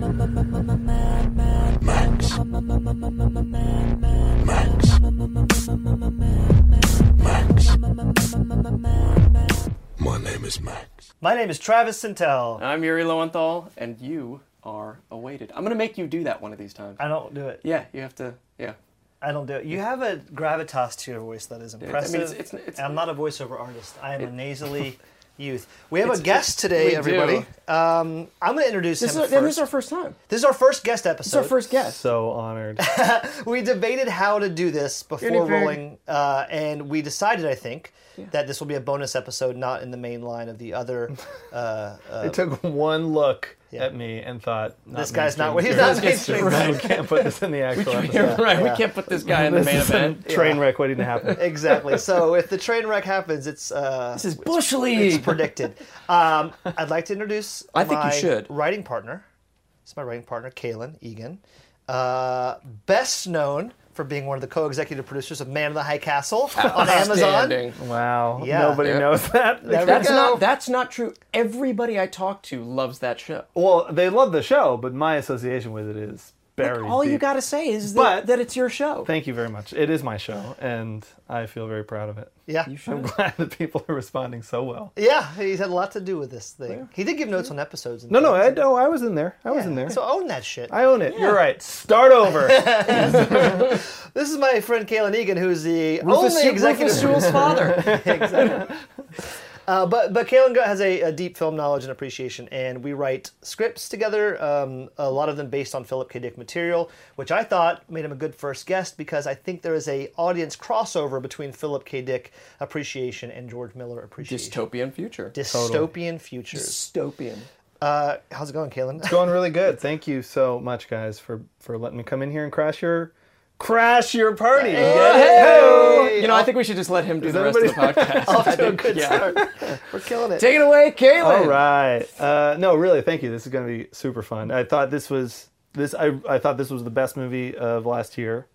Max. Max. My name is Max. My name is Travis Sentell. I'm Yuri Lowenthal, and you are awaited. I'm gonna make you do that one of these times. I don't do it. Yeah, you have to. Yeah. I don't do it. You have a gravitas to your voice that is I mean, impressive. it's- it's- it's- I'm not a voiceover artist. I am a nasally youth. We have a guest today, we everybody. Um, I'm going to introduce This him is, and this is our first time. this is our first guest This is episode. our first guest. So honored. we debated how to do this before rolling, uh, and we decided, I think, that this will be a bonus episode, not in the main line of the other. Uh, uh, I took one look Yeah. at me and thought, this guy's not. mainstream He's not material. mainstream. Right. We can't put this in the actual episode. right, Yeah. we can't put this guy in the main is a event. train wreck waiting to happen. Exactly. So if the train wreck happens, it's uh, This is Bush it's League. predicted. Um, I'd like to introduce. I think you should. Writing partner. It's my writing partner, Kalen Egan. Uh, best known for being one of the co-executive producers of Man in the High Castle on Amazon. Wow. Yeah. Nobody Yep. knows that. There we That's go. not. That's not true. Everybody I talk to loves that show. Well, they love the show, but my association with it is buried. All you got to say is that, But- that it's your show. Thank you very much. It is my show, and I feel very proud of it. Yeah. You I'm glad that people are responding so well. Yeah, he's had a lot to do with this thing. He did give notes on episodes. And No, no, I things. no, I was in there. I was in there. So own that shit. I own it. You're right. Start over. This is my friend Kalen Egan, who's the Rufus, only executive Rufus Sewell's father. exactly. Uh, but but Kalen go- has a, a deep film knowledge and appreciation, and we write scripts together. Um, a lot of them based on Philip K. Dick material, which I thought made him a good first guest because I think there is a audience crossover between Philip K. Dick appreciation and George Miller appreciation. Dystopian future. Dystopian futures. Dystopian. Uh, how's it going, Kalen? It's going really good. Thank you so much, guys, for for letting me come in here and crash your crash your party. Get it? You know, I think we should just let him do Is the rest of the podcast. Off I to a good yeah. start. We're killing it. Take it away, Kalen. All right. Uh, no, really, thank you. This is going to be super fun. I thought this was this. I I thought this was the best movie of last year.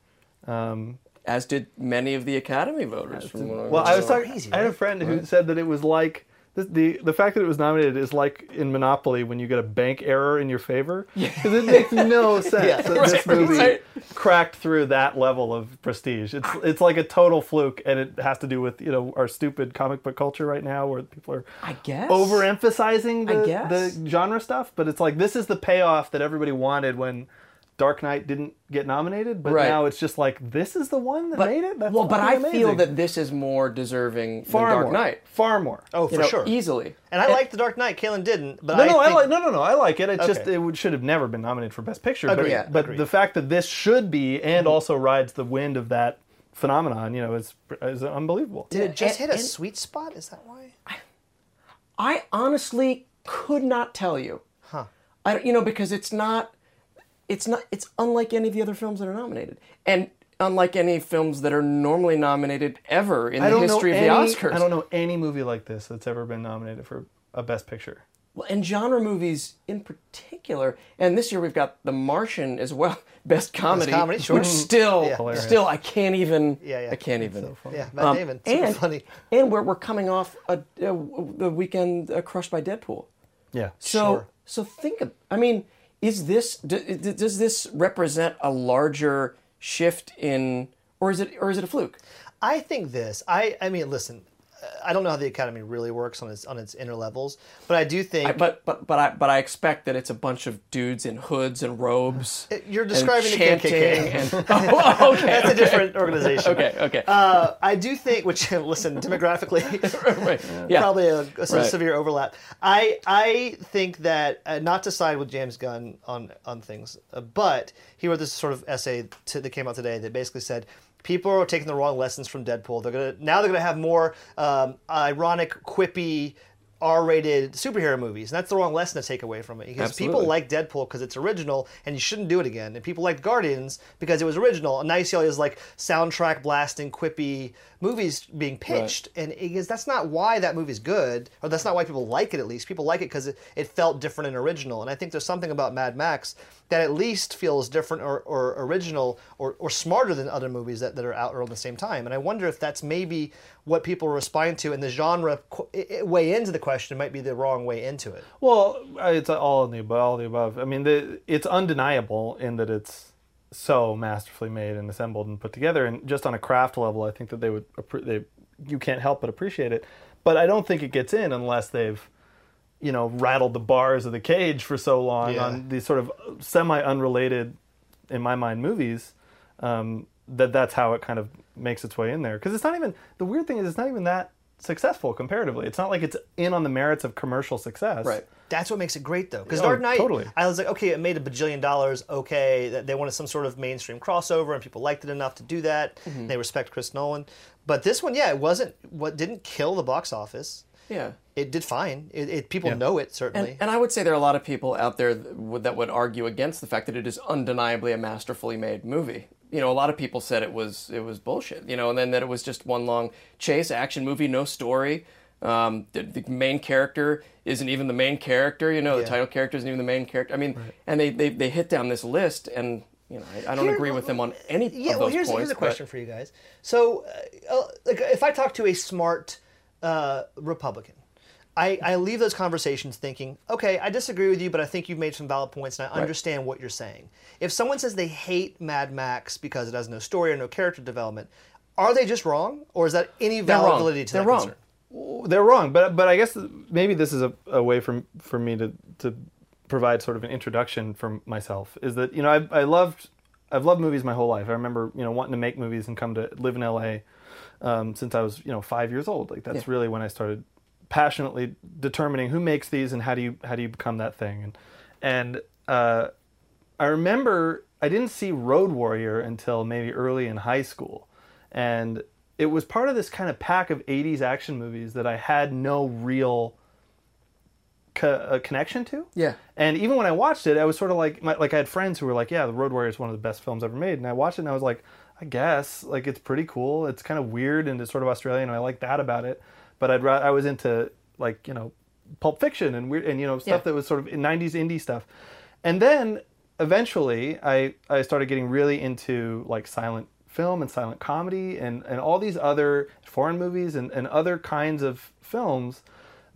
Um, As did many of the Academy voters. From what well, I was so talking. crazy, I had a right? friend who said that it was like. The, the the fact that it was nominated is like in Monopoly when you get a bank error in your favor because it makes no sense Yeah. that this movie right. cracked through that level of prestige. It's it's like a total fluke, and it has to do with you know our stupid comic book culture right now, where people are I guess. overemphasizing the, the genre stuff, but it's like this is the payoff that everybody wanted when Dark Knight didn't get nominated, but Right. now it's just like this is the one that But, made it. That's well, but I fucking feel that this is more deserving far than Dark more, Knight. far more. Oh, You for know, sure. easily. And I like The Dark Knight. Kalen didn't, but No, I no, I like no, no, no. I like it. It's just it should have never been nominated for Best Picture. Agreed, But, yeah, but agreed. the fact that this should be and mm. also rides the wind of that phenomenon, you know, is is unbelievable. Did it just And- hit a and- sweet spot? Is that why? I honestly could not tell you. Huh. I you know, because it's not, it's not, it's unlike any of the other films that are nominated, and unlike any films that are normally nominated ever in I the don't history know of any, the Oscars. I don't know any movie like this that's ever been nominated for a Best Picture. Well, and genre movies in particular, and this year we've got The Martian as well, best comedy, comedy, sure. which still, Yeah. Still, I can't even, Yeah, yeah. I can't even. Yeah, Matt Um, Damon. Super and funny. and we're we're coming off a, a, the weekend uh, crushed by Deadpool. Yeah. So Sure. so think of I mean, is this d- d- does this represent a larger shift in or is it or is it a fluke? I think this. I I mean, listen. Uh, I don't know how the Academy really works on its on its inner levels, but I do think I, but but but I but I expect that it's a bunch of dudes in hoods and robes. you're and describing the KKK. and oh, okay. that's a different organization. Okay, okay. Uh, I do think, which listen, demographically, Right. Yeah. probably a, a Right. severe overlap. I I think that uh, not to side with James Gunn on on things, uh, but he wrote this sort of essay to, that came out today that basically said people are taking the wrong lessons from Deadpool. They're gonna now they're gonna have more um, ironic, quippy. R-rated superhero movies, and that's the wrong lesson to take away from it. Because people like Deadpool because it's original, and you shouldn't do it again. And people liked Guardians because it was original. And now you see all these like soundtrack blasting, quippy movies being pitched, and because that's not why that movie's good, or that's not why people like it. At least people like it because it, it felt different and original. And I think there's something about Mad Max that at least feels different or, or original or, or smarter than other movies that, that are out around the same time. And I wonder if that's maybe what people are responding to, and the genre qu- it, it weigh into the question might be the wrong way into it. Well, it's all in the above. All of the above. I mean, the, it's undeniable in that it's so masterfully made and assembled and put together, and just on a craft level, I think that they would they you can't help but appreciate it. But I don't think it gets in unless they've you know rattled the bars of the cage for so long Yeah. on these sort of semi unrelated, in my mind, movies. Um, that that's how it kind of makes its way in there because it's not even the weird thing is it's not even that successful comparatively. It's not like it's in on the merits of commercial success. Right. That's what makes it great, though. Because Oh, Dark Knight, totally. I was like, okay, it made a bajillion dollars. Okay, they wanted some sort of mainstream crossover, and people liked it enough to do that. Mm-hmm. They respect Chris Nolan, but this one, yeah, it wasn't. What didn't kill the box office? Yeah. It did fine. It, it people Yeah. know it certainly. And, and I would say there are a lot of people out there that would, that would argue against the fact that it is undeniably a masterfully made movie. You know, a lot of people said it was it was bullshit. You know, and then that it was just one long chase action movie, no story. Um, the, the main character isn't even the main character. You know, Yeah. the title character isn't even the main character. I mean, and they, they they hit down this list, and you know, I, I don't Here- agree with them on any yeah, of well, those here's, points. here's a but- question for you guys. So, uh, uh, like, if I talk to a smart uh, Republican, I, I leave those conversations thinking, okay, I disagree with you, but I think you've made some valid points and I understand what you're saying. If someone says they hate Mad Max because it has no story or no character development, are they just wrong, or is that any valid validity to They're that wrong. concern? They're wrong but but i guess maybe this is a, a way for for me to to provide sort of an introduction for myself is that you know i i loved i've loved movies my whole life. I remember you know wanting to make movies and come to live in la um, since i was you know five years old. Like that's Yeah. really when i started passionately determining who makes these and how do you how do you become that thing? And and uh, I remember I didn't see Road Warrior until maybe early in high school, and it was part of this kind of pack of '80s action movies that I had no real co- uh, connection to. Yeah. And even when I watched it, I was sort of like, my, like I had friends who were like, "Yeah, The Road Warrior is one of the best films ever made," and I watched it and I was like, "I guess like it's pretty cool. It's kind of weird and it's sort of Australian, and I like that about it." But I'd I was into like you know Pulp Fiction and weird and you know stuff Yeah. that was sort of 90s indie stuff, and then eventually I I started getting really into like silent film and silent comedy and, and all these other foreign movies and, and other kinds of films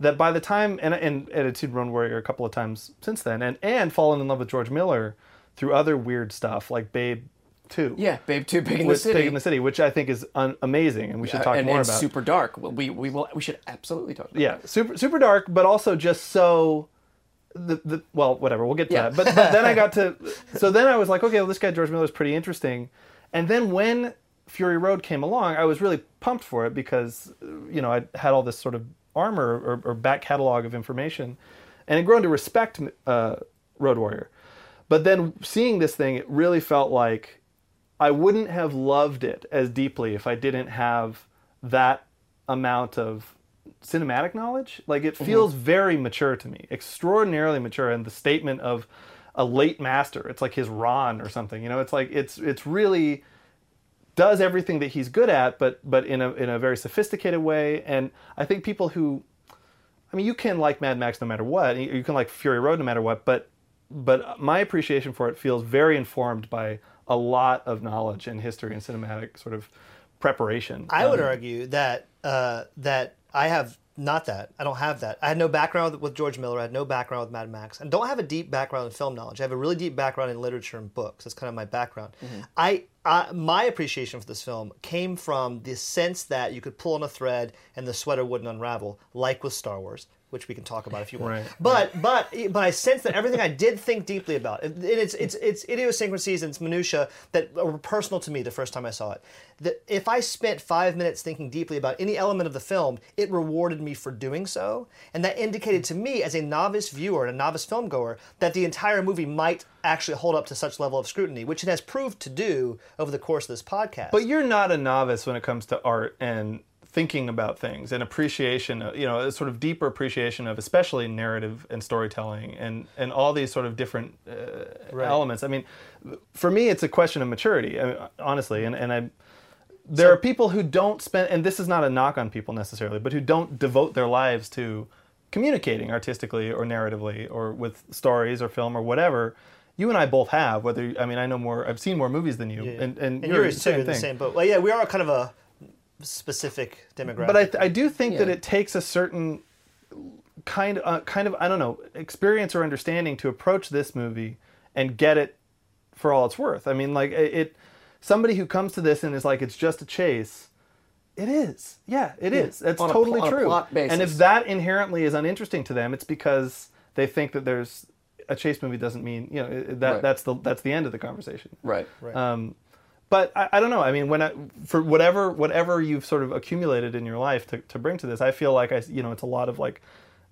that by the time and and seen Road Warrior a couple of times since then and and fallen in love with George Miller through other weird stuff like Babe Two. Yeah, Babe Two, Pig in the City, Pig in the City, which I think is un- amazing, and we should Uh, talk and, more and about. Super Dark. We we will we should absolutely talk. About yeah, super super dark, but also just so. The, the well whatever we'll get to Yeah. that but, but then I got to so then I was like okay well this guy George Miller is pretty interesting and then when Fury Road came along I was really pumped for it because you know I had all this sort of armor or, or back catalog of information and had grown to respect uh, Road Warrior but then seeing this thing it really felt like I wouldn't have loved it as deeply if I didn't have that amount of cinematic knowledge. Like it feels very mature to me, extraordinarily mature. And the statement of a late master, it's like his Ran or something. You know, it's like it's it's really does everything that he's good at, but but in a in a very sophisticated way. And I think people who, I mean, you can like Mad Max no matter what. You can like Fury Road no matter what. But but my appreciation for it feels very informed by a lot of knowledge and history and cinematic sort of preparation. I would Um, argue that uh, that I have not that. I don't have that. I had no background with George Miller. I had no background with Mad Max, and don't have a deep background in film knowledge. I have a really deep background in literature and books. That's kind of my background. Mm-hmm. I, I my appreciation for this film came from the sense that you could pull on a thread and the sweater wouldn't unravel, like with Star Wars. Which we can talk about if you want, Right. but but but I sense that everything I did think deeply about, and it's it's it's idiosyncrasies and it's minutia that were personal to me the first time I saw it. That if I spent five minutes thinking deeply about any element of the film, it rewarded me for doing so, and that indicated to me as a novice viewer and a novice film goer that the entire movie might actually hold up to such level of scrutiny, which it has proved to do over the course of this podcast. But you're not a novice when it comes to art and thinking about things and appreciation, uh, you know, a sort of deeper appreciation of especially narrative and storytelling and, and all these sort of different uh, elements. I mean, for me, it's a question of maturity, I mean, honestly. And, and I, there are people who don't spend, and this is not a knock on people necessarily, but who don't devote their lives to communicating artistically or narratively or with stories or film or whatever. You and I both have. Whether I mean, I know more. I've seen more movies than you, and and, and you're, you're, the same too in the same boat. Well, yeah, we are kind of a specific demographic. But I, I do think that it takes a certain kind of uh, kind of I don't know experience or understanding to approach this movie and get it for all it's worth. I mean, like it, it somebody who comes to this and is like it's just a chase. It is. Yeah, it is. It's On a totally pl- on a true. plot And if that inherently is uninteresting to them, it's because they think that there's a chase movie doesn't mean you know that Right. that's the that's the end of the conversation. Right. Um, but I, I don't know. I mean, when I, for whatever whatever you've sort of accumulated in your life to, to bring to this, I feel like I you know it's a lot of like.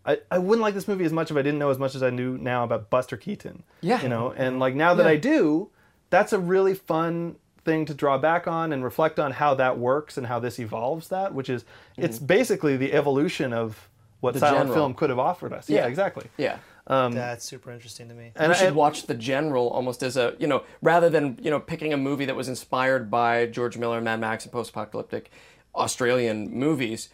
I, I wouldn't like this movie as much if I didn't know as much as I knew now about Buster Keaton. Yeah. You know, and like now that Yeah. I do, that's a really fun thing to draw back on and reflect on how that works and how this evolves that, which is it's mm-hmm. basically the evolution of what The silent general. film could have offered us. Yeah, Yeah. exactly. Yeah. That's super interesting to me. And we I- should watch The General almost as a, you know, rather than, you know, picking a movie that was inspired by George Miller, Mad Max, and post apocalyptic Australian movies,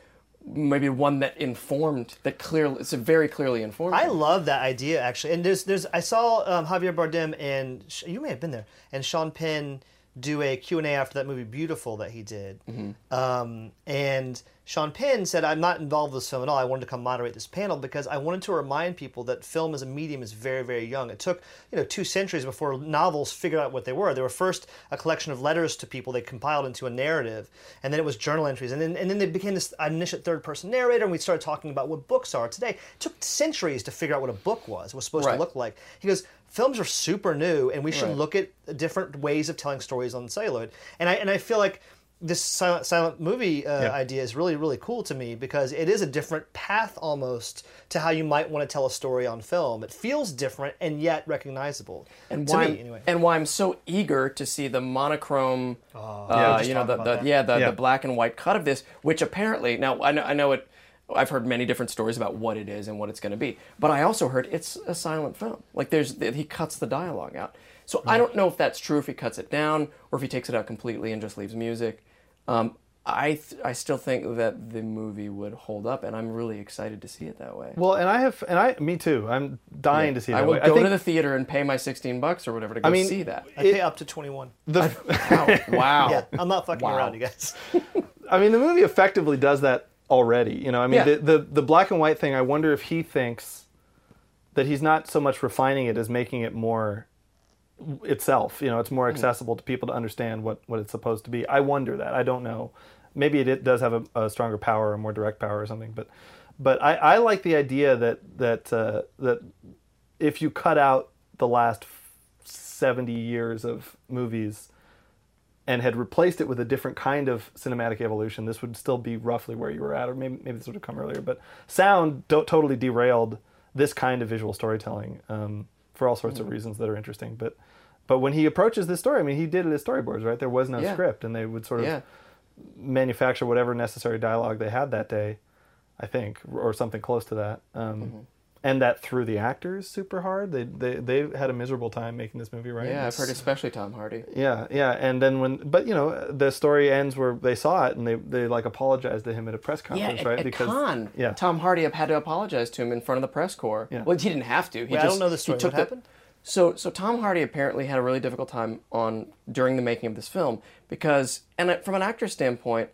maybe one that informed, that clearly, it's a very clearly informed. I love that idea actually, and there's there's I saw um, Javier Bardem and you may have been there, and Sean Penn do a Q and A after that movie Beautiful that he did, um, and Sean Penn said I'm not involved with this film at all. I wanted to come moderate this panel because I wanted to remind people that film as a medium is very very young. It took you know two centuries before novels figured out what they were. They were first a collection of letters to people they compiled into a narrative, and then it was journal entries, and then and then they became this omniscient third person narrator, and we started talking about what books are today. It took centuries to figure out what a book was, was supposed Right. to look like. He goes, films are super new, and we should Right. look at different ways of telling stories on celluloid. And I and I feel like this silent, silent movie uh, Yeah. idea is really really cool to me because it is a different path almost to how you might want to tell a story on film. It feels different and yet recognizable. and to why, me, anyway. and why I'm so eager to see the monochrome, uh, Yeah, you know, the, the yeah, the, Yeah. the black and white cut of this, which apparently now I know, I know it. I've heard many different stories about what it is and what it's going to be, but I also heard it's a silent film. Like there's he cuts the dialogue out, so I don't know if that's true. If he cuts it down or if he takes it out completely and just leaves music. Um, I th- I still think that the movie would hold up, and I'm really excited to see it that way. Well, and I have, and I, me too. I'm dying to see. It I that will way. go think to the theater and pay my 16 bucks or whatever to go I mean, see that. I pay up to twenty one. the, Wow. Yeah, I'm not fucking Wow. around, you guys. I mean, the movie effectively does that already. You know, I mean, Yeah. the, the the black and white thing. I wonder if he thinks that he's not so much refining it as making it more itself. You know, it's more accessible to people to understand what what it's supposed to be. I wonder that. I don't know. Maybe it, it does have a, a stronger power, or more direct power, or something. But but I, I like the idea that that uh, that if you cut out the last seventy years of movies and had replaced it with a different kind of cinematic evolution, this would still be roughly where you were at, or maybe maybe this would have come earlier. But sound totally derailed this kind of visual storytelling um, for all sorts of reasons that are interesting. But but when he approaches this story, I mean, he did it as storyboards, right? There was no Yeah. script, and they would sort of Yeah. manufacture whatever necessary dialogue they had that day, I think, or something close to that. Um, Mm-hmm. And that threw the actors super hard. They they they had a miserable time making this movie, right? Yeah, I've heard especially Tom Hardy. Yeah, yeah, and then when, but you know, the story ends where they saw it and they they like apologized to him at a press Yeah, conference, at, right? at Cannes, yeah, Tom Hardy had to apologize to him in front of the press corps. Yeah. Well, he didn't have to. He Wait, I just, don't know the he story. took What the- happened? So, so Tom Hardy apparently had a really difficult time on during the making of this film because, and uh, from an actor's standpoint,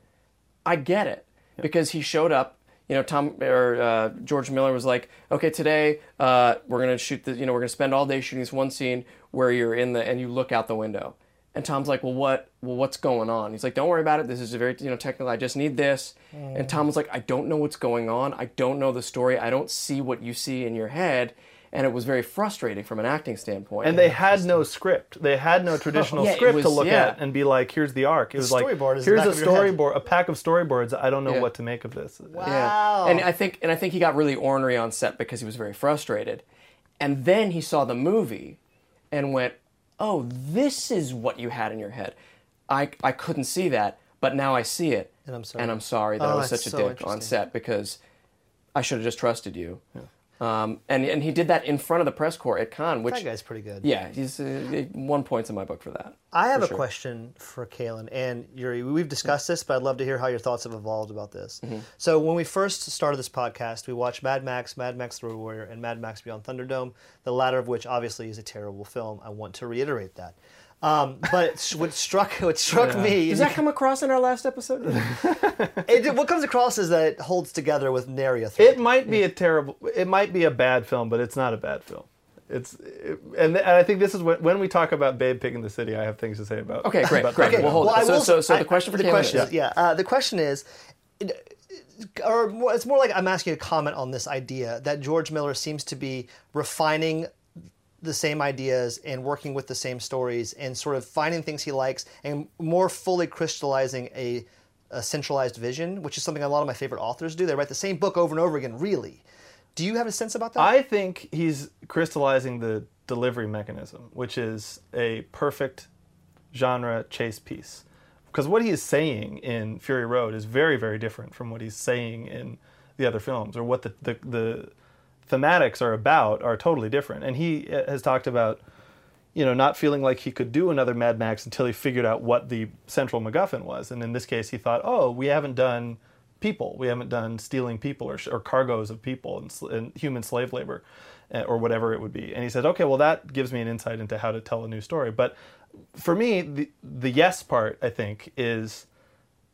I get it because he showed up. You know, Tom or uh, George Miller was like, "Okay, today uh, we're gonna shoot the. You know, we're gonna spend all day shooting this one scene where you're in the and you look out the window." And Tom's like, "Well, what? Well, what's going on?" He's like, "Don't worry about it. This is a very you know technical. I just need this." And Tom was like, "I don't know what's going on. I don't know the story. I don't see what you see in your head." And it was very frustrating from an acting standpoint. and they had no script. They had no traditional Yeah, it script to look yeah. at and be like, "Here's the arc." It was like, storyboard is the "Here's a of your head." storyboard, a pack of storyboards. I don't know Yeah. what to make of this." Wow. Yeah. And I think and I think he got really ornery on set because he was very frustrated. And then he saw the movie and went, "Oh, this is what you had in your head. I I couldn't see that, but now I see it." And I'm sorry. And I'm sorry that Oh, I was that's such a dick on set because I should have just trusted you. Um, and and he did that in front of the press corps at Cannes, which that guy's pretty good. yeah, he's uh, one points in my book for that. I have a sure. question for Kalen and Yuri. We've discussed this, but I'd love to hear how your thoughts have evolved about this. Mm-hmm. So, when we first started this podcast, we watched Mad Max, Mad Max The Road Warrior, and Mad Max Beyond Thunderdome, the latter of which obviously is a terrible film. I want to reiterate that. Um, but it's- what struck what struck me Does that come across in our last episode? it, what comes across is that it holds together with nary a It might be a terrible. It might be a bad film, but it's not a bad film. It's it, and, and I think this is when when we talk about Babe Pig in the City, I have things to say about. Okay, great, about great. that We'll hold well, it. So, will- so, so the I- question for the question is, is, yeah, uh, the question is, or more, it's more like I'm asking a comment on this idea that George Miller seems to be refining the same ideas and working with the same stories and sort of finding things he likes and more fully crystallizing a, a centralized vision, which is something a lot of my favorite authors do. They write the same book over and over again. Really, do you have a sense about that? I think he's crystallizing the delivery mechanism, which is a perfect genre chase piece. Because what he is saying in Fury Road is very, very different from what he's saying in the other films, or what the, the, the thematics are about are totally different. And he uh, has talked about, you know, not feeling like he could do another Mad Max until he figured out what the central MacGuffin was. And in this case, he thought, oh, we haven't done people. We haven't done stealing people or, or cargoes of people and, and human slave labor uh, or whatever it would be. And he said, okay, well, that gives me an insight into how to tell a new story. But for me, the, the yes part, I think, is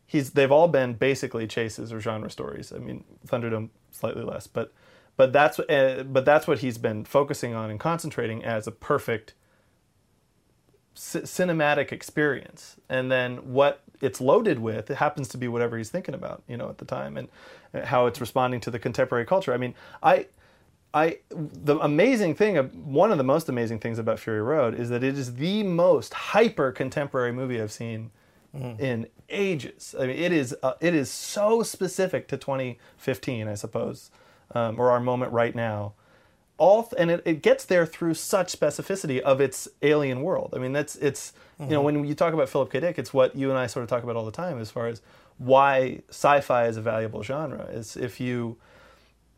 he's they've all been basically chases or genre stories. I mean, Thunderdome slightly less, but but that's uh, but that's what he's been focusing on and concentrating as a perfect c- cinematic experience. And then what it's loaded with, it happens to be whatever he's thinking about, you know, at the time, and uh, how it's responding to the contemporary culture. I mean, I. I the amazing thing, one of the most amazing things about Fury Road is that it is the most hyper contemporary movie I've seen in ages. I mean, it is uh, it is so specific to 2015, I suppose, um, or our moment right now. All th- and it, it gets there through such specificity of its alien world. I mean, that's it's you know when you talk about Philip K. Dick, it's what you and I sort of talk about all the time as far as why sci-fi is a valuable genre. Is if you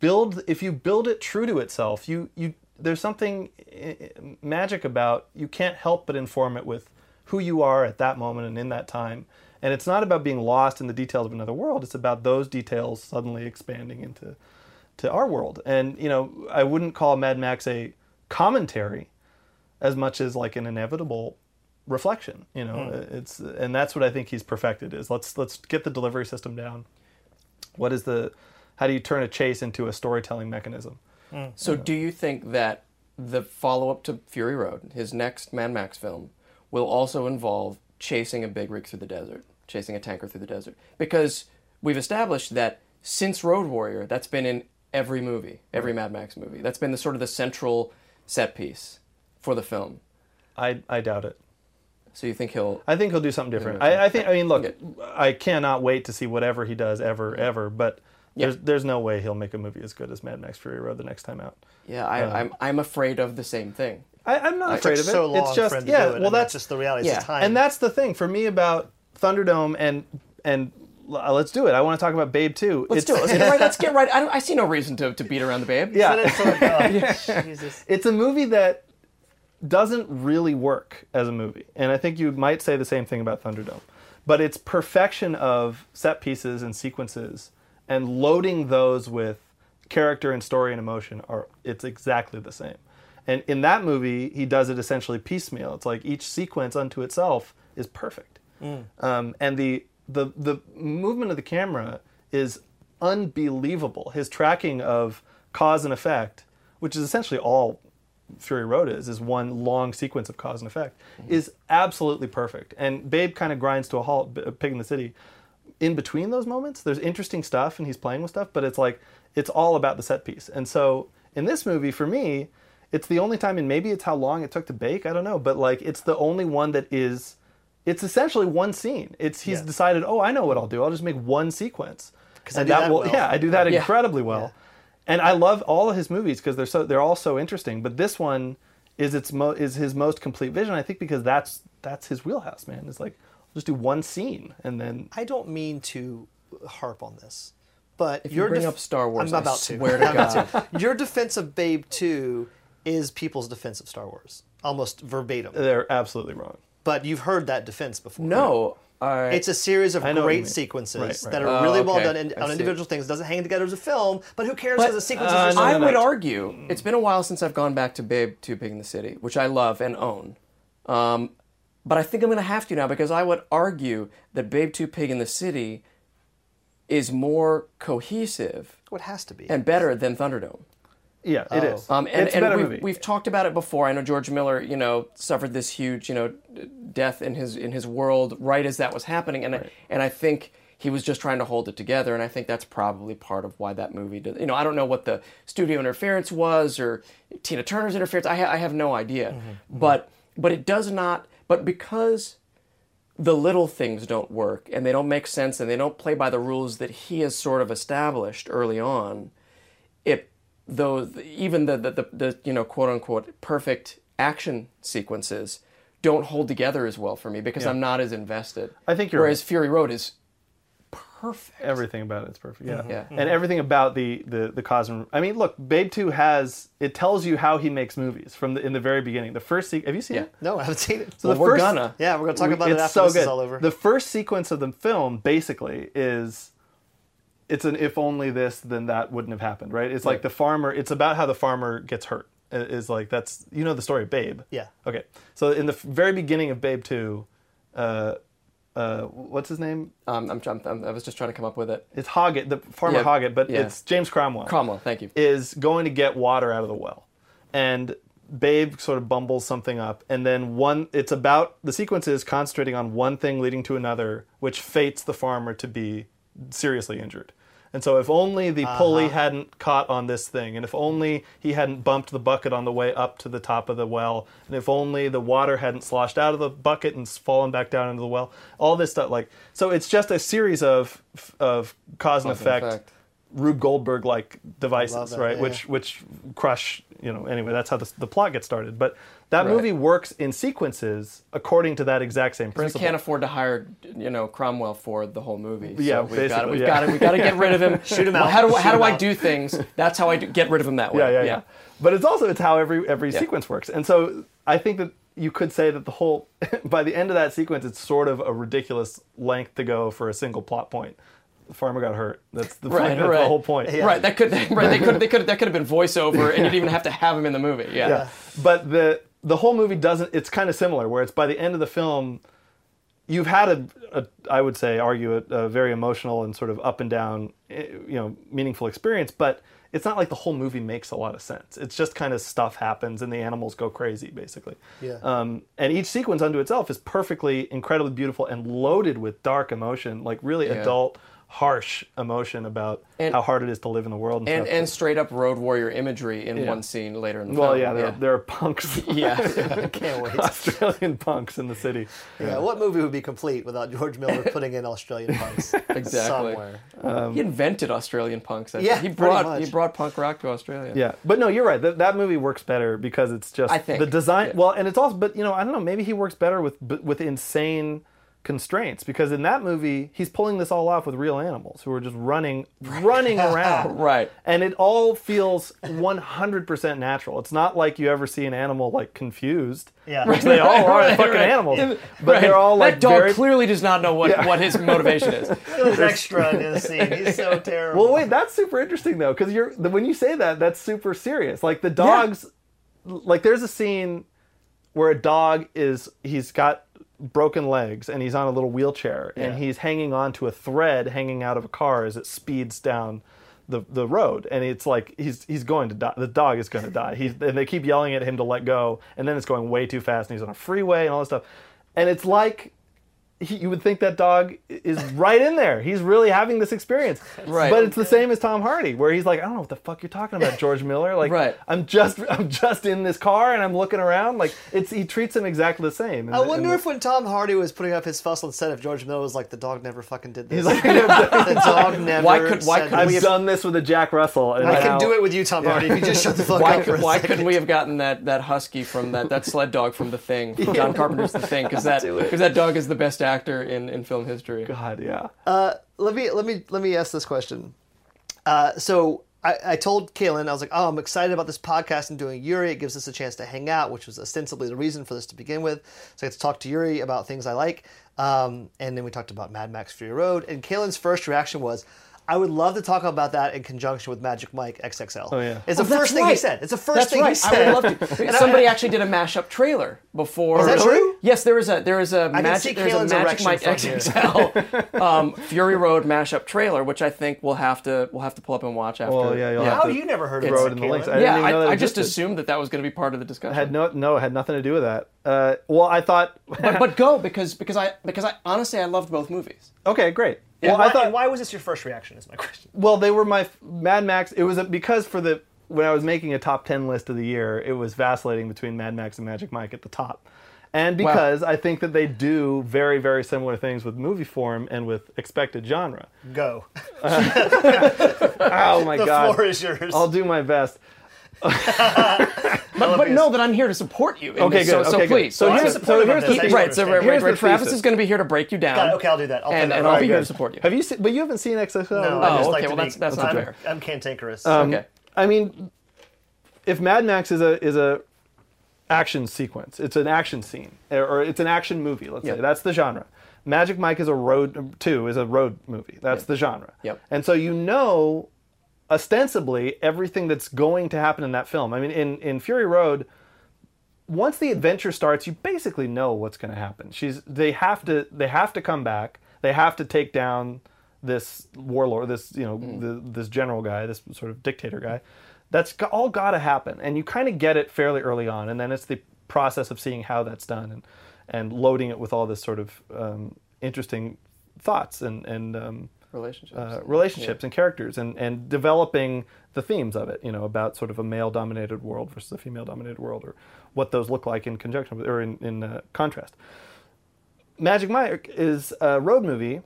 build if you build it true to itself you you there's something eh, eh, magic about you can't help but inform it with who you are at that moment and in that time and it's not about being lost in the details of another world it's about those details suddenly expanding into to our world. And you know i wouldn't call mad max a commentary as much as like an inevitable reflection you know? Hmm. It's and that's what i think he's perfected is let's let's get the delivery system down. What is the how do you turn a chase into a storytelling mechanism? Hmm. So, do you think that the follow up to Fury Road, his next Mad Max film, will also involve chasing a big rig through the desert, chasing a tanker through the desert? Because we've established that since Road Warrior, that's been in every movie, every Mad Max movie. That's been the sort of the central set piece for the film. i i doubt it So you think he'll? i think he'll do something different I, I think i mean look Okay. i cannot wait to see whatever he does ever ever but there's there's no way he'll make a movie as good as mad max fury road the next time out Yeah, I, uh, I'm. I'm afraid of the same thing. I, i'm not It afraid of it so long it's just for him to yeah do it. well I that's just the reality. yeah. It's time. and that's the thing for me about thunderdome and and l- let's do it i want to talk about babe too Let's do it. Let's get right. Let's get right. I, don't, I see no reason to, to beat around the babe. yeah it's Jesus. it's a movie that doesn't really work as a movie. And I think you might say the same thing about Thunderdome. But its perfection of set pieces and sequences and loading those with character and story and emotion are it's exactly the same. And in that movie, he does it essentially piecemeal. It's like each sequence unto itself is perfect. Um, and the, the the movement of the camera is unbelievable. His tracking of cause and effect, which is essentially all Fury Road is, is one long sequence of cause and effect, mm-hmm. is absolutely perfect. And Babe kind of grinds to a halt, Pig in the City. In between those moments, there's interesting stuff and he's playing with stuff, but it's like, it's all about the set piece. And so in this movie, for me, it's the only time, and maybe it's how long it took to bake, I don't know, but like, it's the only one that is, it's essentially one scene. It's, he's Yeah. decided, oh, I know what I'll do. I'll just make one sequence. 'Cause I And do that will, well. yeah, I do that Yeah. incredibly well. And I love all of his movies because they're so they're all so interesting. But this one is its mo- is his most complete vision. I think because that's that's his wheelhouse, man. It's like I'll just do one scene and then I don't mean to harp on this, but If you your bring up Star Wars, I'm I about swear to. to God. Your defense of Babe Two is people's defense of Star Wars, almost verbatim. they're absolutely wrong. But you've heard that defense before. No. I, It's a series of I know what you great sequences Right, right. that are Oh, really well done in, on individual things. It doesn't hang together as a film, but who cares because the sequences uh, are so no, I would argue it's been a while since I've gone back to Babe Two Pig in the City, which I love and own. Um, but I think I'm going to have to now because I would argue that Babe 2 Pig in the City is more cohesive Oh, it has to be. and better than Thunderdome. Yeah, it Oh. is. Um, and it's a and better we've, movie. we've talked about it before. I know George Miller, you know, suffered this huge, you know, death in his in his world right as that was happening, and I, and I think he was just trying to hold it together, and I think that's probably part of why that movie did. You know, I don't know what the studio interference was or Tina Turner's interference. I ha- I have no idea, Mm-hmm. but but it does not. But because the little things don't work and they don't make sense and they don't play by the rules that he has sort of established early on it those even the, the, the, the you know quote unquote perfect action sequences don't hold together as well for me because I'm not as invested. I think you're Whereas right. Fury Road is perfect. everything about it's perfect. Yeah, mm-hmm. Yeah. and everything about the the the Cosmo. I mean, look, Babe Two has it tells you how he makes movies from the in the very beginning. The first se- have you seen Yeah. it? no, I haven't seen it. So Well, the we're first, gonna. yeah, we're gonna talk we- about it it's after so this good. is all over. The first sequence of the film basically is it's an if only this then that wouldn't have happened, right? It's like the farmer. It's about how the farmer gets hurt. Is like that's you know the story of Babe. Yeah. Okay. So in the very beginning of Babe Two, uh, uh, what's his name? Um, I'm, I'm, I'm- I was just trying to come up with it. It's Hoggett, the farmer Yeah, Hoggett, but yeah. it's James Cromwell. Cromwell, thank you. is going to get water out of the well. And Babe sort of bumbles something up. And then one, it's about, the sequence is concentrating on one thing leading to another, which fates the farmer to be seriously injured. And so, if only the uh-huh. pulley hadn't caught on this thing, and if only he hadn't bumped the bucket on the way up to the top of the well, and if only the water hadn't sloshed out of the bucket and fallen back down into the well, all this stuff, like, so it's just a series of of cause and Cause and effect, effect. Rube Goldberg like devices, that, right? yeah, which which crush, you know. Anyway, that's how the, the plot gets started. But that Right. movie works in sequences according to that exact same We principle. can't afford to hire, you know, Cromwell for the whole movie. So Yeah, we've got basically, to, we've yeah. got to, we've got to get rid of him. Shoot him Well, out. How do, Shoot how do I do things? That's how I do, get rid of him that way. yeah, yeah, yeah, But it's also it's how every every Yeah. sequence works. And so I think that you could say that the whole by the end of that sequence, it's sort of a ridiculous length to go for a single plot point. The farmer got hurt. That's the Right, that's right. the whole point. Yeah. Right, that could right, they could they could that could have been voiceover, and you didn't even have to have him in the movie. Yeah, yeah. But the the whole movie doesn't. It's kind of similar, where it's by the end of the film, you've had a, a I would say, argue a, a very emotional and sort of up and down, eh, you know, meaningful experience. But it's not like the whole movie makes a lot of sense. It's just kind of stuff happens and the animals go crazy, basically. Yeah. Um, and each sequence unto itself is perfectly, incredibly beautiful and loaded with dark emotion, like really Yeah. adult, harsh emotion about And- how hard it is to live in the world and, and stuff. and straight up road warrior imagery in Yeah. one scene later in the well, film. Well, yeah, there, there are punks. yeah. Can't wait. Australian punks in the city. Yeah, what movie would be complete without George Miller putting in Australian punks Exactly. somewhere? Um, he invented Australian punks. I Yeah, think. he brought much. he brought punk rock to Australia. Yeah, but no, you're right. That, that movie works better because it's just I think, the design. yeah. Well, and it's also, but you know, I don't know. Maybe he works better with with insane constraints because in that movie he's pulling this all off with real animals who are just running, running around. Right. And it all feels 100% natural. It's not like you ever see an animal like confused. Yeah. Which they all are Right, fucking right. animals. Yeah, But right. they're all like that dog very clearly does not know what, Yeah. what his motivation is. Look at extra in this scene. He's so terrible. Well, wait, that's super interesting though, because you're when you say that, that's super serious. Like the dogs, like there's a scene where a dog is he's got broken legs and he's on a little wheelchair and he's hanging on to a thread hanging out of a car as it speeds down the the road. And it's like he's he's going to die. The dog is going to die. He's and they keep yelling at him to let go. And then it's going way too fast and he's on a freeway and all this stuff. And it's like he, you would think that dog is right in there. He's really having this experience. Right. But it's the same as Tom Hardy, where he's like, I don't know what the fuck you're talking about, George Miller. Like, Right. I'm just, I'm just in this car and I'm looking around. Like, it's he treats him exactly the same. I the- and wonder the- if when Tom Hardy was putting up his fuss on set, if George Miller was like, the dog never fucking did this. he's like, the dog never. Why could- why could this. I've we have- done this with a Jack Russell. And I now- can do it with you, Tom Hardy, if you just shut the fuck Why, up for could, a why second. couldn't we have gotten that, that husky from that, that sled dog from The Thing, from John Carpenter's The Thing? Because that, because that dog is the best actor in, in film history. God, yeah. Uh, let me let me let me ask this question. Uh, so I, I told Kalen, I was like, "Oh, I'm excited about this podcast and doing Yuri. It gives us a chance to hang out, which was ostensibly the reason for this to begin with. So I get to talk to Yuri about things I like, um, and then we talked about Mad Max Fury Road. And Kalen's first reaction was, I would love to talk about that in conjunction with Magic Mike XXL. Oh, yeah. It's Oh, the first thing he said. It's the first That's thing right. he said. I would love to. Somebody actually did a mashup trailer before. Is that true? Yes, there is a there is a magic see there's a Magic Mike. XXL um, Fury Road mashup trailer, which I think we'll have to we'll have to pull up and watch after. Well, yeah, you'll yeah. have How to you never heard of throw that, it the links. I didn't Yeah, even know I, that I just assumed that that was going to be part of the discussion. had no no it had nothing to do with that. Uh, well, I thought. but, but go because because I because I honestly I loved both movies. okay, great. And Well, why, I thought. and why was this your first reaction? Is my question. Well, they were my Mad Max. It was a, because for the when I was making a top ten list of the year, it was vacillating between Mad Max and Magic Mike at the top, and because I think that they do very very similar things with movie form and with expected genre. Go. Oh my the god! floor is yours. I'll do my best. But, but know that I'm here to support you. Okay, this, so, good. So okay, good. please. So here's, so here's the thesis. Right. So, Here's right, the right, Travis is going to be here to break you down. Got it. Okay, I'll do that. I'll and and I'll right be here here. to support you. Have you seen? But you haven't seen XXL. No, Oh, I just okay, like well, that's- that's not I'm, fair. I'm cantankerous. Um, okay. I mean, if Mad Max is a is a action sequence, it's an action scene, or- it's an action movie. Let's Yep. say that's the genre. Magic Mike is a road two is a road movie. That's the genre. Yep. And so you know, ostensibly everything that's going to happen in that film. I mean, in in Fury Road. Once the adventure starts, you basically know what's going to happen. She's they have to they have to come back. They have to take down this warlord, this you know the, this general guy, this sort of dictator guy. That's all got to happen, and you kind of get it fairly early on, and then it's the process of seeing how that's done and and loading it with all this sort of um, interesting thoughts and and um, Relationships. uh, relationships and characters and, and developing the themes of it, you know, about sort of a male dominated world versus a female dominated world or what those look like in conjunction with, or in, in uh, contrast. Magic Mike is a road movie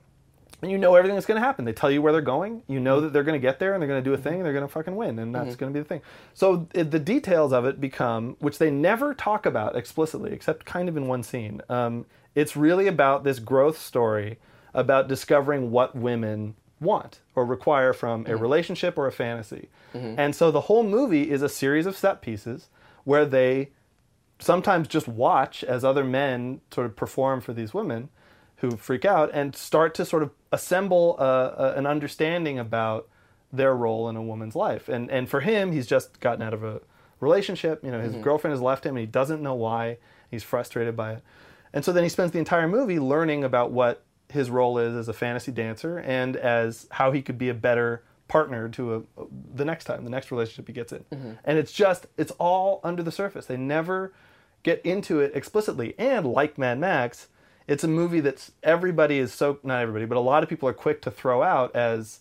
and you know everything that's going to happen. They tell you where they're going. You know that they're going to get there and they're going to do a thing and they're going to fucking win and that's going to be the thing. So it, the details of it become, which they never talk about explicitly, except kind of in one scene. Um, it's really about this growth story about discovering what women want or require from a mm-hmm. relationship or a fantasy. Mm-hmm. And so the whole movie is a series of set pieces where they sometimes just watch as other men sort of perform for these women who freak out and start to sort of assemble a, a, an understanding about their role in a woman's life. And and for him, he's just gotten out of a relationship. You know, his mm-hmm. girlfriend has left him, and he doesn't know why. He's frustrated by it, and so then he spends the entire movie learning about what his role is as a fantasy dancer and as how he could be a better partner to a, the next time, the next relationship he gets in. Mm-hmm. And it's just, it's all under the surface. They never get into it explicitly. And like Mad Max, it's a movie that's everybody is so, not everybody, but a lot of people are quick to throw out as,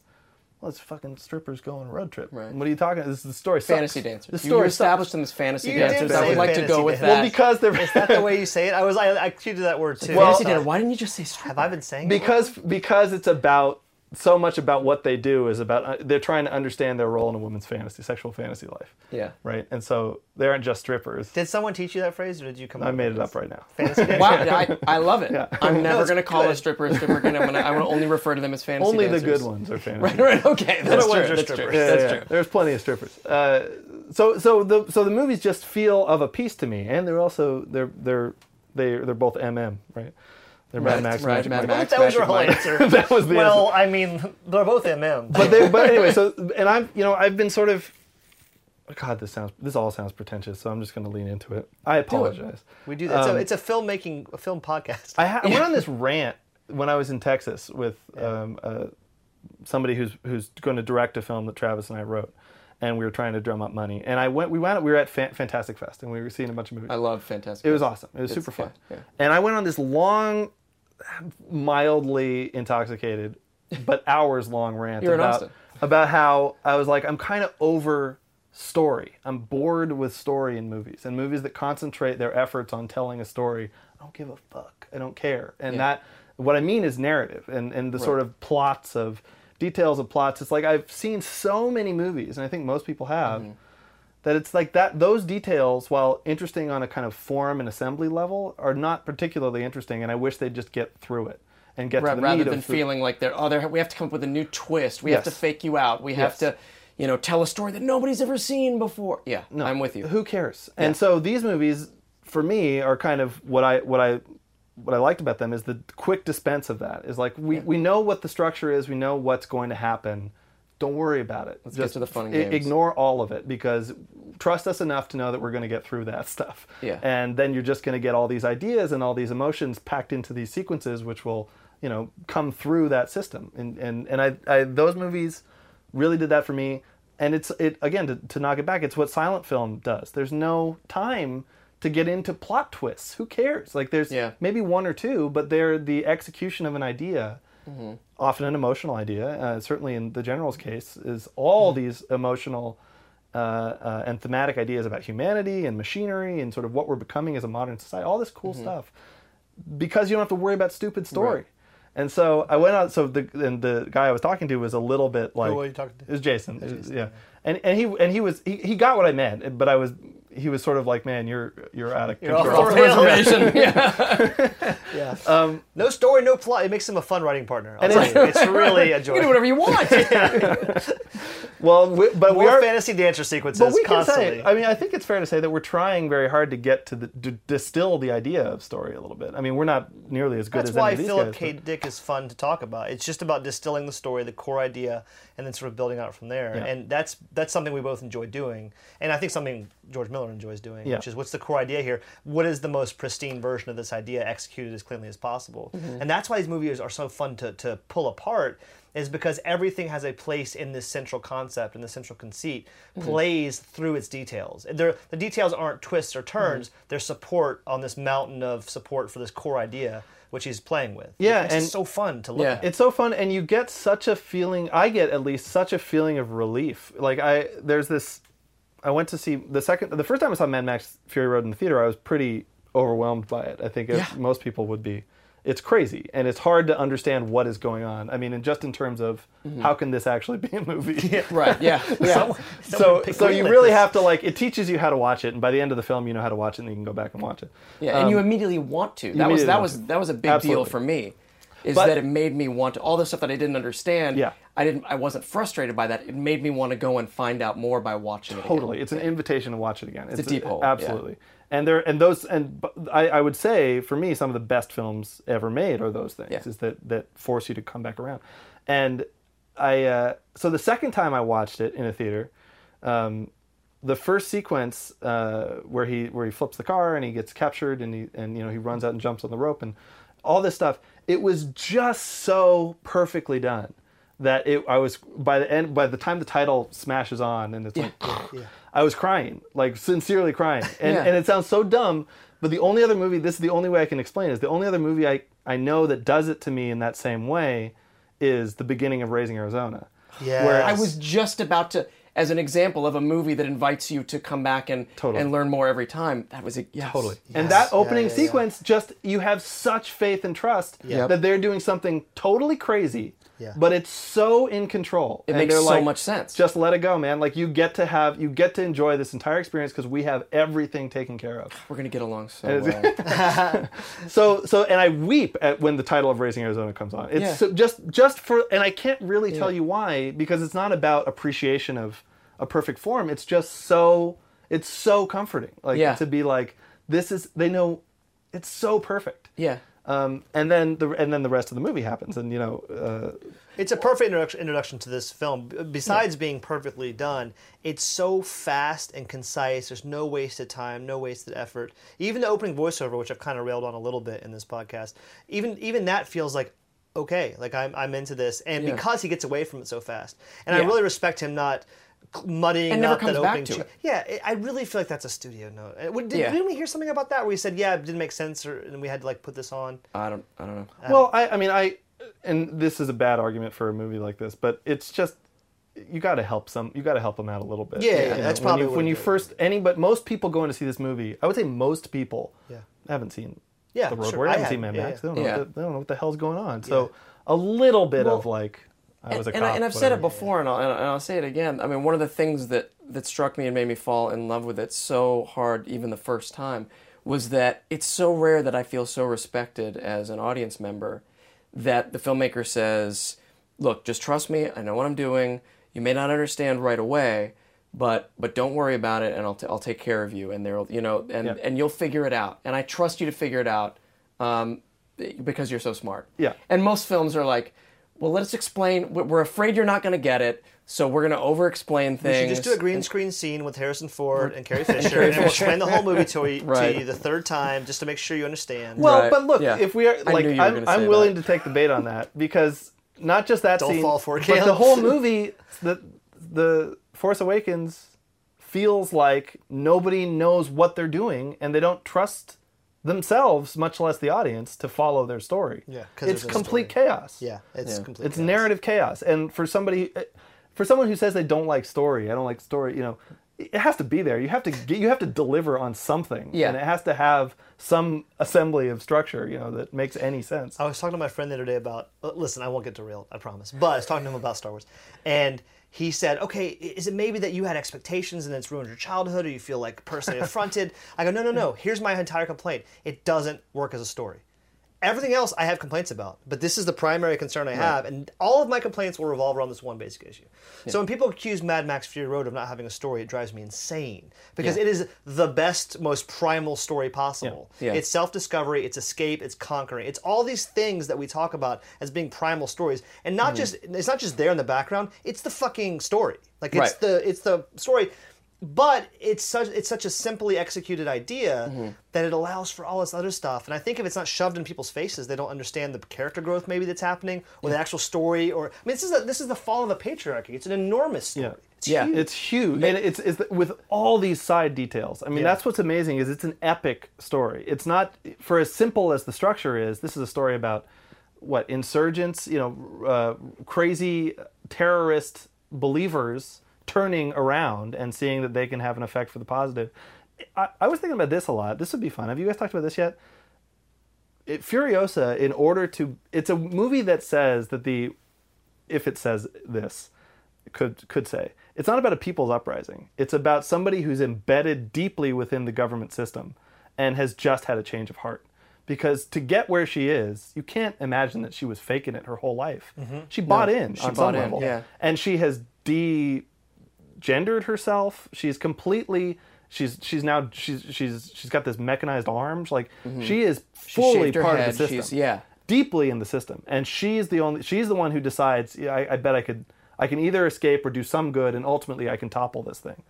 well, it's fucking strippers go on a road trip. Right. What are you talking? This is the story. fantasy sucks. dancers. The You story established sucks. them as fantasy You did dancers. I would like to go with that. Well, because they're Is that the way you say it? I was. I, I cheated that word too. Well- fantasy uh, dancer. Why didn't you just say stripper? have I been saying it? because because it's about so much about what they do is about uh, they're trying to understand their role in a woman's fantasy, sexual fantasy life. Yeah. Right. And so they aren't just strippers. Did someone teach you that phrase, or did you come? I up made with it I up right now. Fantasy dancer? Wow, I, I love it. Yeah. I'm never it's going to call a stripper a stripper again. I'm gonna, I want to only refer to them as fantasy Only the good ones are fantasy. Right, right. Okay, that's ones true. are That's true. strippers. Yeah, That's yeah, true. There's plenty of strippers. Uh, so so the so the movies just feel of a piece to me, and they're also they're they're they they're both MM, right? They're Right, Mad Max, right, Mad Max. that was your whole answer. that was the well, I mean, they're both MM. but they, but anyway, so and I'm you know I've been sort of God, this sounds this all sounds pretentious, so I'm just going to lean into it. I apologize. we do that. It's, Um, a, it's a filmmaking, a film podcast. I, ha- I went on this rant when I was in Texas with um, uh, somebody who's who's going to direct a film that Travis and I wrote, and we were trying to drum up money. And I went, we went, we were at Fan- Fantastic Fest, and we were seeing a bunch of movies. I love fantastic. It was awesome. It was It's- super fun. yeah, yeah. And I went on this long, mildly intoxicated, but hours long rant You're about about how I was like, I'm kind of over story. I'm bored with story in movies and movies that concentrate their efforts on telling a story. I don't give a fuck. I don't care. And Yeah. that what I mean is narrative and and the sort of plots of details of plots. It's like I've seen so many movies, and I think most people have Mm-hmm. That it's like that those details while interesting on a kind of form and assembly level are not particularly interesting and i wish they'd just get through it and get Ra- to the rather than feeling like they're oh they're, we have to come up with a new twist. We have to fake you out. We have to, you know, tell a story that nobody's ever seen before. Yeah, I'm with you. who cares and so these movies for me are kind of what i what i what I liked about them is the quick dispense of that. Is like we, we know what the structure is, we know what's going to happen. Don't worry about it. Let's get to the fun games. Ignore all of it because trust us enough to know that we're going to get through that stuff. Yeah. And then you're just going to get all these ideas and all these emotions packed into these sequences, which will you know come through that system. And and and I, I those movies really did that for me. And it's it again to, to knock it back. It's what silent film does. There's no time to get into plot twists. Who cares? Like there's Yeah. maybe one or two, but they're the execution of an idea, often an emotional idea. Uh, certainly in the general's case, is all these emotional uh, uh, and thematic ideas about humanity and machinery and sort of what we're becoming as a modern society. All this cool stuff because you don't have to worry about stupid story. Right. And so I went out. So the and the guy I was talking to was a little bit like Who were you talking to? It was Jason. It was- yeah, and and he and he was he, he got what I meant, but I was he was sort of like, man, you're you're out of You're off control. the reservation. yeah. Yeah. Um, no story, no plot. It makes him a fun writing partner. I'll And tell it's- you. It's really a joy. You can do whatever you want. Well, we, but we More are. fantasy dancer sequences we constantly. say, I mean, I think it's fair to say that we're trying very hard to get to the to distill the idea of story a little bit. I mean, we're not nearly as good That's as why any of these Philip guys, K. but- Dick is fun to talk about. It's just about distilling the story, the core idea, and then sort of building out from there. Yeah. And that's that's something we both enjoy doing, and I think something George Miller enjoys doing, Yeah. which is what's the core idea here? What is the most pristine version of this idea executed as cleanly as possible? Mm-hmm. And that's why these movies are so fun to, to pull apart. Is because everything has a place in this central concept and the central conceit Mm-hmm. plays through its details. They're, the details aren't twists or turns; Mm-hmm. they're support on this mountain of support for this core idea, which he's playing with. Yeah, it's and- so fun to look Yeah. at. It's so fun, and you get such a feeling. I get at least such a feeling of relief. Like I, there's this. I went to see the second, the first time I saw Mad Max Fury Road in the theater. I was pretty overwhelmed by it. I think Yeah. most people would be. It's crazy, and it's hard to understand what is going on. I mean, and just in terms of mm-hmm. how can this actually be a movie? right. Yeah. Yeah. Someone- so someone pick- so you really this. have to like it teaches you how to watch it, and by the end of the film, you know how to watch it, and you can go back and watch it. Yeah, and you um, immediately want to. That was that was to. that was a big deal for me. Is But- that it made me want to all the stuff that I didn't understand. Yeah. I didn't. I wasn't frustrated by that. It made me want to go and find out more by watching it. Totally, it's an invitation to watch it again. It's, a deep hole, yeah. And there and those and I, I would say for me, some of the best films ever made are those things. Yeah. Is that that force you to come back around, and I uh, so the second time I watched it in a theater. Um, the first sequence uh, where he where he flips the car and he gets captured and he and you know he runs out and jumps on the rope and all this stuff it was just so perfectly done that it I was by the end by the time the title smashes on and it's like I was crying like sincerely crying and Yeah. and it sounds so dumb but the only other movie this is the only way I can explain it, is the only other movie I I know that does it to me in that same way is the beginning of Raising Arizona Yes. where I was just about to, as an example of a movie that invites you to come back and Totally. and learn more every time. That was a yes. Totally. And that opening Yeah, yeah, sequence, just you have such faith and trust Yep. that they're doing something totally crazy, Yeah. but it's so in control. It And makes they're so like, much sense. Just let it go, man. Like you get to have, you get to enjoy this entire experience because we have everything taken care of. We're gonna get along so well. So, so, and I weep at when the title of Raising Arizona comes on. It's Yeah. so just, just for, and I can't really tell you why because it's not about appreciation of a perfect form. It's just so, it's so comforting. Like Yeah. to be like, this is, they know, it's so perfect. yeah. Um, and then the and then the rest of the movie happens, and you know, uh, It's a perfect introduction, introduction to this film. Besides being perfectly done, it's so fast and concise. There's no wasted time, no wasted effort. Even the opening voiceover, which I've kind of railed on a little bit in this podcast, even even that feels like okay, like I'm I'm into this, and Yeah. because he gets away from it so fast, and I really respect him not muddying And never up comes that back opening. to it. Yeah, it, I really feel like that's a studio note. Uh, Did, Yeah. Didn't we hear something about that where he said, "Yeah, it didn't make sense," or, and we had to like put this on? I don't. I don't know. well, I, I mean, I, and this is a bad argument for a movie like this, but it's just you got to help some, you got to help them out a little bit. Yeah, yeah, You that's when probably you, what when you is. first any, but most people going to see this movie, I would say most people, Yeah. haven't seen Yeah, the Road sure. Warrior, I haven't seen Mad. Yeah, Max. yeah. They don't know, Yeah. what the, they don't know what the hell's going on. So a little bit of like, I was a and, cop. And I've said it before, and I'll, and I'll say it again. I mean, one of the things that that struck me and made me fall in love with it so hard, even the first time, was that it's so rare that I feel so respected as an audience member that the filmmaker says, "Look, just trust me. I know what I'm doing. You may not understand right away." But but don't worry about it, and I'll, t- I'll take care of you, and there you know, and, Yeah. and you'll figure it out, and I trust you to figure it out. Um, because you're so smart. Yeah. And most films are like, well, let's explain. we- We're afraid you're not going to get it, so we're going to over-explain You things. should just do a green screen scene with Harrison Ford and Carrie Fisher, and we'll explain the whole movie to you, Right. to you the third time just to make sure you understand. Well, Right, but look, yeah. if we are like, knew you were I'm, I'm willing that. to take the bait on that because not just that Don't scene, fall for it, but the whole movie, the the Force Awakens feels like nobody knows what they're doing and they don't trust themselves, much less the audience, to follow their story. Yeah, it's complete story. chaos. yeah, it's Yeah. complete. it's chaos. narrative chaos and for somebody for someone who says they don't like story i don't like story you know it has to be there you have to get, you have to deliver on something Yeah. and it has to have some assembly of structure you know that makes any sense I was talking to my friend the other day about. uh, Listen, I won't get derailed, I promise. But I was talking to him about Star Wars, and he said, "Okay, is it maybe that you had expectations and it's ruined your childhood, or you feel like personally affronted?" I go, "No, no, no. Here's my entire complaint. It doesn't work as a story. Everything else I have complaints about, but this is the primary concern I have, and all of my complaints will revolve around this one basic issue. So when people accuse Mad Max Fury Road of not having a story, it drives me insane because Yeah. it is the best, most primal story possible. Yeah. It's self-discovery, it's escape, it's conquering. It's all these things that we talk about as being primal stories, and not mm-hmm. just it's not just there in the background. It's the fucking story. Like it's Right. the it's the story. But it's such it's such a simply executed idea Mm-hmm. that it allows for all this other stuff. And I think if it's not shoved in people's faces, they don't understand the character growth maybe that's happening, or the actual story. Or I mean, this is a, this is the fall of a patriarchy. It's an enormous story. Yeah. It's Yeah. huge. it's huge and it's, it's with all these side details i mean Yeah. that's what's amazing is it's an epic story it's not for as simple as the structure is this is a story about what insurgents you know uh, crazy terrorist believers turning around and seeing that they can have an effect for the positive. I, I was thinking about this a lot. This would be fun. Have you guys talked about this yet? It, furiosa in order to it's a movie that says that the if it says this could could say it's not about a people's uprising. It's about somebody who's embedded deeply within the government system and has just had a change of heart. Because to get where she is you can't imagine that she was faking it her whole life. Mm-hmm. She bought in she on bought some in, level. yeah. and she has de gendered herself she's completely she's she's now she's she's she's got this mechanized arms. like she is fully Mm-hmm. shaved her part head, of the system she's- yeah. deeply in the system and she's the only she's the one who decides yeah, I, I bet i could i can either escape or do some good and ultimately i can topple this thing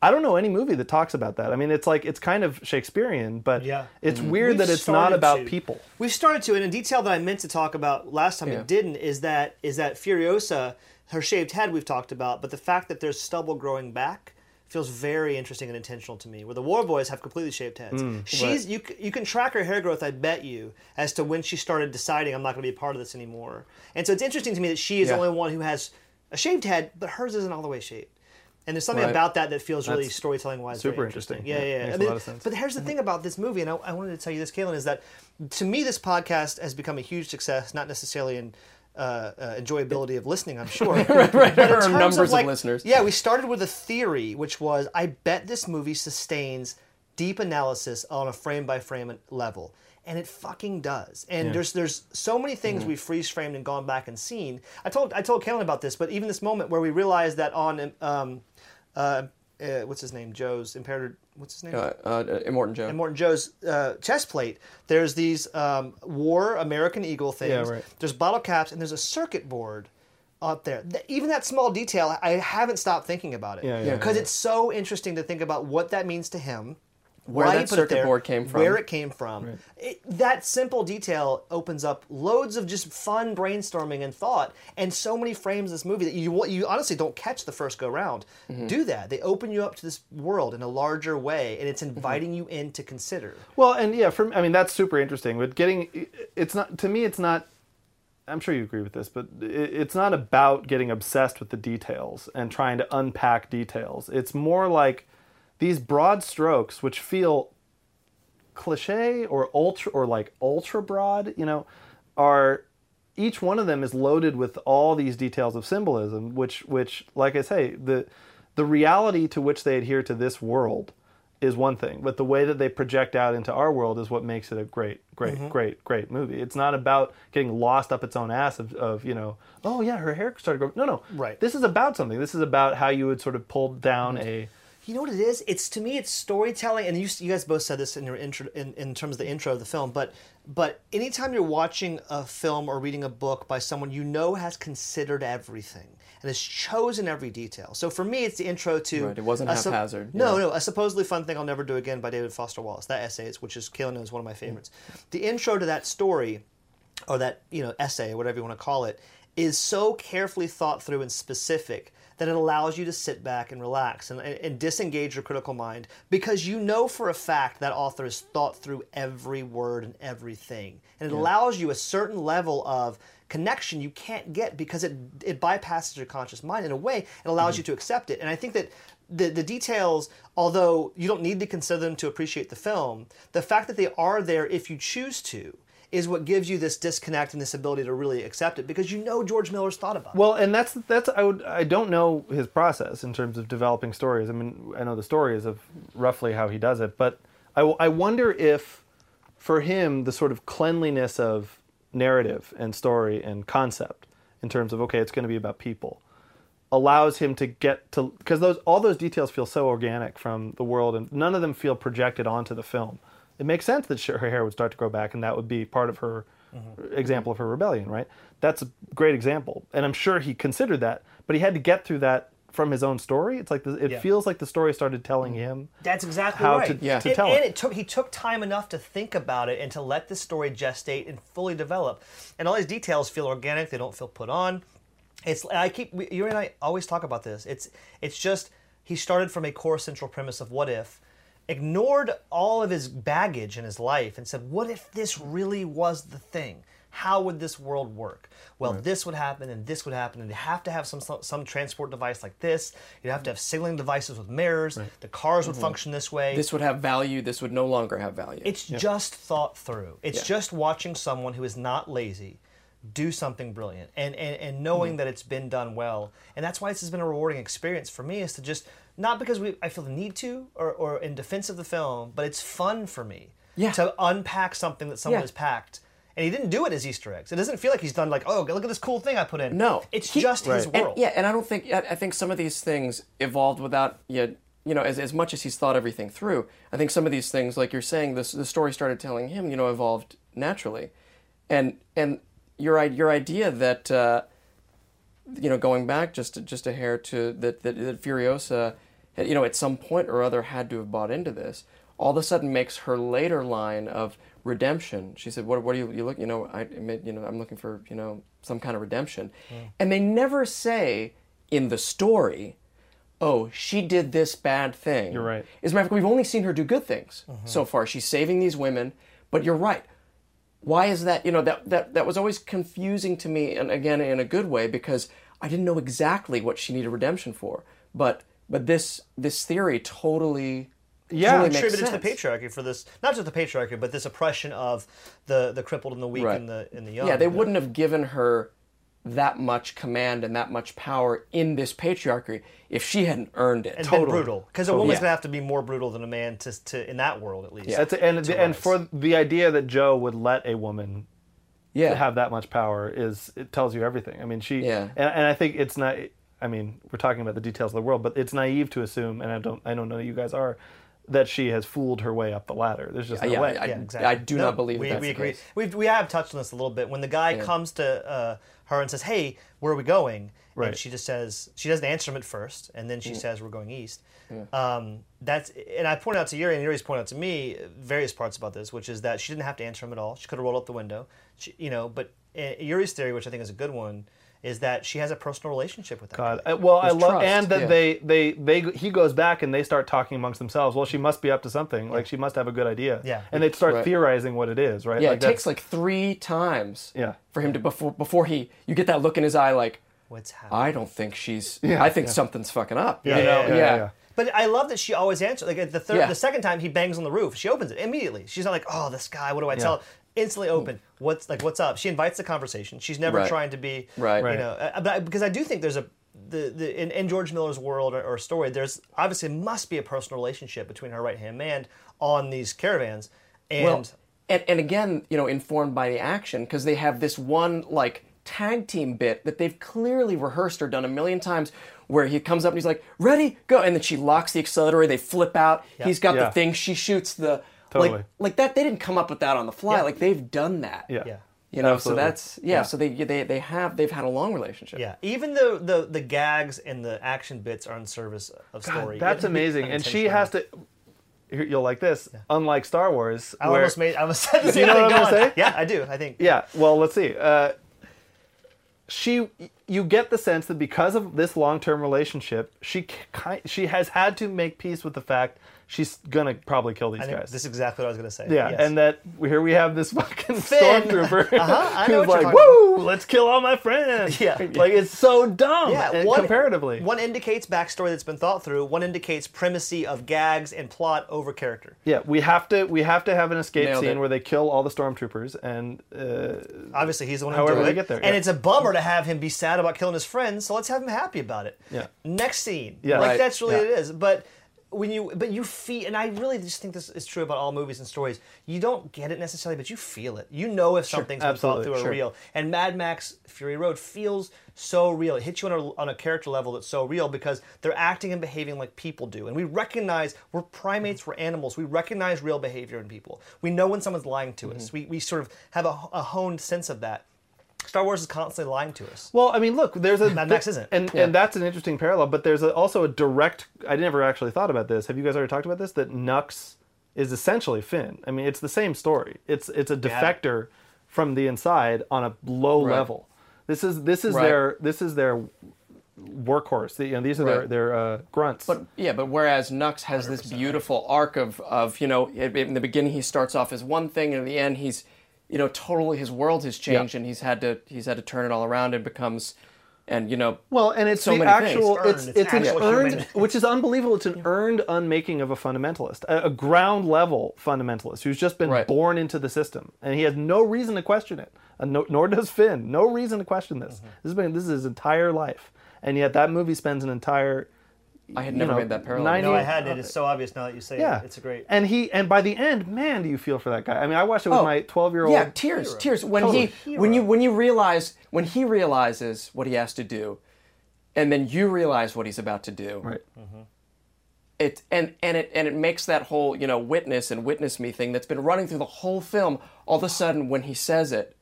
i don't know any movie that talks about that i mean it's like it's kind of shakespearean but Yeah. it's weird We've that it's not about to. people We've started to, and a detail that I meant to talk about last time Yeah. it didn't is that is that Furiosa, her shaved head we've talked about, but the fact that there's stubble growing back feels very interesting and intentional to me. Where the War Boys have completely shaved heads. Mm, She's you you can track her hair growth, I bet you, as to when she started deciding I'm not going to be a part of this anymore. And so it's interesting to me that she is Yeah. the only one who has a shaved head, but hers isn't all the way shaved. And there's something Right. about that that feels really storytelling wise super very interesting. Yeah, Yeah, yeah. I mean, lot of sense. But here's the thing about this movie, and I, I wanted to tell you this, Kalen, is that to me this podcast has become a huge success, not necessarily in uh, uh, enjoyability of listening, I'm sure. right, right. In terms numbers of like, listeners. Yeah, we started with a theory, which was I bet this movie sustains deep analysis on a frame by frame level. And it fucking does. And there's there's so many things Mm-hmm. we've freeze framed and gone back and seen. I told I told Kalen about this, but even this moment where we realized that on um, uh, uh, what's his name, Joe's impaired. What's his name? Uh, uh, Immortan Joe. and Immortan Joe's uh, chest plate, there's these um, war American Eagle things. Yeah, right. There's bottle caps, and there's a circuit board up there. Even that small detail, I haven't stopped thinking about it. Yeah, yeah, Because yeah. it's so interesting to think about what that means to him. Where why that circuit there, board came from. Where it came from. It, that simple detail opens up loads of just fun brainstorming and thought, and so many frames of this movie that you you honestly don't catch the first go round. Mm-hmm. Do that. They open you up to this world in a larger way, and it's Mm-hmm. inviting you in to consider. Well, and yeah, for I mean that's super interesting. But getting it's not to me, it's not. I'm sure you agree with this, but it, it's not about getting obsessed with the details and trying to unpack details. It's more like these broad strokes, which feel cliche or ultra or like ultra broad, you know, are each one of them is loaded with all these details of symbolism, which which like I say, the the reality to which they adhere to this world is one thing, but the way that they project out into our world is what makes it a great, great, mm-hmm. great, great movie. It's not about getting lost up its own ass of, of you know, oh yeah, her hair started growing. No, no, Right. This is about something. This is about how you would sort of pull down mm-hmm. a You know what it is? It's to me, it's storytelling, and you, you guys both said this in your intro, in, in terms of the intro of the film. But but anytime you're watching a film or reading a book by someone you know has considered everything and has chosen every detail. So for me, it's the intro to. Right, it wasn't haphazard, No, yeah. no, a supposedly fun thing I'll never do again by David Foster Wallace. That essay, is, which is Killing is one of my favorites. The intro to that story, or that you know essay or whatever you want to call it, is so carefully thought through and specific that it allows you to sit back and relax and, and, and disengage your critical mind because you know for a fact that author has thought through every word and everything. And it allows you a certain level of connection you can't get because it it bypasses your conscious mind in a way. It allows mm-hmm. you to accept it. And i think that the, the details, although you don't need to consider them to appreciate the film, the fact that they are there if you choose to is what gives you this disconnect and this ability to really accept it because you know George Miller's thought about it. Well, and that's that's I would I don't know his process in terms of developing stories. I mean, I know the stories of roughly how he does it, but I, I wonder if for him the sort of cleanliness of narrative and story and concept in terms of okay, it's going to be about people allows him to get to because those all those details feel so organic from the world and none of them feel projected onto the film. It makes sense that she- her hair would start to grow back and that would be part of her mm-hmm. example of her rebellion, right? That's a great example, and I'm sure he considered that, but he had to get through that from his own story. It's like the, it Yeah. feels like the story started telling him. That's exactly how right. to- Yeah. to and, tell and it. it took he took time enough to think about it and to let the story gestate and fully develop. And all these details feel organic; they don't feel put on. It's I keep we- you and I always talk about this. It's it's just he started from a core central premise of what if, ignored all of his baggage in his life, and said, what if this really was the thing? How would this world work? Well, this would happen, and this would happen, and you have to have some some transport device like this. You'd have to have signaling devices with mirrors. The cars would function this way. This would have value. This would no longer have value. It's just thought through. It's Yeah. just watching someone who is not lazy do something brilliant and, and, and knowing Mm-hmm. that it's been done well. And that's why this has been a rewarding experience for me is to just, not because we, I feel the need to or, or in defense of the film, but it's fun for me Yeah. to unpack something that someone Yeah. has packed. And he didn't do it as Easter eggs. It doesn't feel like he's done like, oh, look at this cool thing I put in. No, It's he- just his Right. And- world. yeah, and I don't think I I think some of these things evolved without yet. You know, as, as much as he's thought everything through, I think some of these things, like you're saying, this the story started telling him, you know, evolved naturally, and and your your idea that uh, you know, going back just just a hair to that that, that Furiosa, had, you know, at some point or other had to have bought into this. All of a sudden, makes her later line of redemption. She said, "What, what are you, you look? You know, I, admit, you know, I'm looking for, you know, some kind of redemption." Mm. And they never say in the story, "Oh, she did this bad thing." You're right. As a matter of fact, we've only seen her do good things mm-hmm. so far. She's saving these women, but you're right why is that you know that that that was always confusing to me and again in a good way because i didn't know exactly what she needed redemption for but but this this theory totally Yeah, totally makes contributed to the patriarchy for this, not just the patriarchy, but this oppression of the the crippled and the weak Right. and the and the young. yeah they wouldn't have given her that much command and that much power in this patriarchy if she hadn't earned it and been brutal because a woman's Yeah. gonna have to be more brutal than a man to, to in that world at least. That's and to and for the idea that Joe would let a woman yeah have that much power is it tells you everything. I mean, she Yeah. and, and I think it's not. I mean, we're talking about the details of the world, but it's naive to assume, and I don't, I don't know that you guys are, that she has fooled her way up the ladder. There's just no Yeah, way. I- yeah, exactly. I do not believe we, that's we the agree. case. We've, we have touched on this a little bit. When the guy comes to uh, her and says, "Hey, where are we going?" Right. and she just says she doesn't answer him at first, and then she says, "We're going east." Um, that's and I pointed out to Yuri, and Yuri's pointed out to me various parts about this, which is that she didn't have to answer him at all. She could have rolled up the window, she, you know. But uh, Yuri's theory, which I think is a good one, is that she has a personal relationship with that. God, guy. I- well, I love, and that yeah. they, they, they, he goes back and they start talking amongst themselves. Well, she must be up to something. Like she must have a good idea. Yeah. and they start Right. theorizing what it is. Right. yeah Like it takes like three times Yeah. for him to before before he you get that look in his eye like What's happening? I don't think she's. Yeah, I think yeah. something's fucking up. Yeah, you know? yeah, yeah, yeah. But I love that she always answers. Like the third, Yeah. the second time he bangs on the roof, she opens it immediately. She's not like, "Oh, this guy. What do I tell?" Him? Instantly open. What's like? What's up? She invites the conversation. She's never Right. trying to be Right. You Right. know, uh, but I, because I do think there's a the, the in, in George Miller's world or, or story, there's obviously must be a personal relationship between her right hand man on these caravans, and Well, and, and again, you know, informed by the action because they have this one like tag team bit that they've clearly rehearsed or done a million times where he comes up and he's like, ready, go. And then she locks the accelerator, they flip out. He's got Yeah. the thing, she shoots the. Totally. Like, like that, they didn't come up with that on the fly. Yeah. Like they've done that. Yeah. Yeah. You know, Absolutely. so that's yeah, So they they they have they've had a long relationship. Yeah, even though the the gags and the action bits are in service of story. That's amazing. And she has to. You'll like this. Unlike Star Wars, I where- almost made. I almost said the you same know thing what I'm gonna say? Yeah, I do. I think. Yeah. Well, let's see. Uh, she, you get the sense that because of this long-term relationship, she ki- she has had to make peace with the fact she's gonna probably kill these I guys. this is exactly what I was going to say. yeah, Yes. and that here we have this fucking Finn. stormtrooper Uh-huh, I who's know what you're like, talking "Woo, let's kill all my friends." Yeah. like it's so dumb. Yeah, one, comparatively. One indicates backstory that's been thought through. One indicates primacy of gags and plot over character. yeah, we have to we have to have an escape Nailed scene it. where they kill all the stormtroopers, and uh, Obviously, he's the one who However they it. get there, and yeah. it's a bummer to have him be sad about killing his friends. So let's have him happy about it. Yeah. Next scene. Yeah. Like Right. that's really Yeah. what it is. But when you but you feel and I really just think this is true about all movies and stories. You don't get it necessarily, but you feel it. You know if something's been thought absolutely, through or sure. real. And Mad Max Fury Road feels so real. It hits you on a, on a character level that's so real because they're acting and behaving like people do. And we recognize we're primates, we're animals. We recognize real behavior in people. We know when someone's lying to Mm-hmm. us. We, we sort of have a, a honed sense of that. Star Wars is constantly lying to us. Well, I mean, look, there's a Mad Max isn't. and Yeah. and that's an interesting parallel. But there's a, also a direct. I never actually thought about this. Have you guys already talked about this? That Nux is essentially Finn. I mean, it's the same story. It's it's a defector from the inside on a low Right. level. This is this is Right. their this is their workhorse. The- You know, these are their Right. their uh, grunts. But yeah, but whereas Nux has this beautiful arc of of you know in in the beginning he starts off as one thing and in the end he's you know totally his world has changed Yeah. and he's had to he's had to turn it all around and becomes and you know Well, and it's so the many things. actual, Earned. it's It's it's an actual earned, human. which is unbelievable. It's an earned unmaking of a fundamentalist, a, a ground level fundamentalist who's just been Right. born into the system, and he has no reason to question it. And no, nor does Finn. No reason to question this. Mm-hmm. This has been this is his entire life, and yet that movie spends an entire. I had never know, made that parallel. 90 No, I had it. It's so obvious now that you say Yeah, it. It's a great. And he and by the end, man, do you feel for that guy? I mean, I watched it with Oh, my twelve year old. Yeah, tears, tears. When Totally. he when you when you realize when he realizes what he has to do, and then you realize what he's about to do. Right. Mm-hmm. It and and it and it makes that whole you know witness and witness me thing that's been running through the whole film. All of a sudden, when he says it,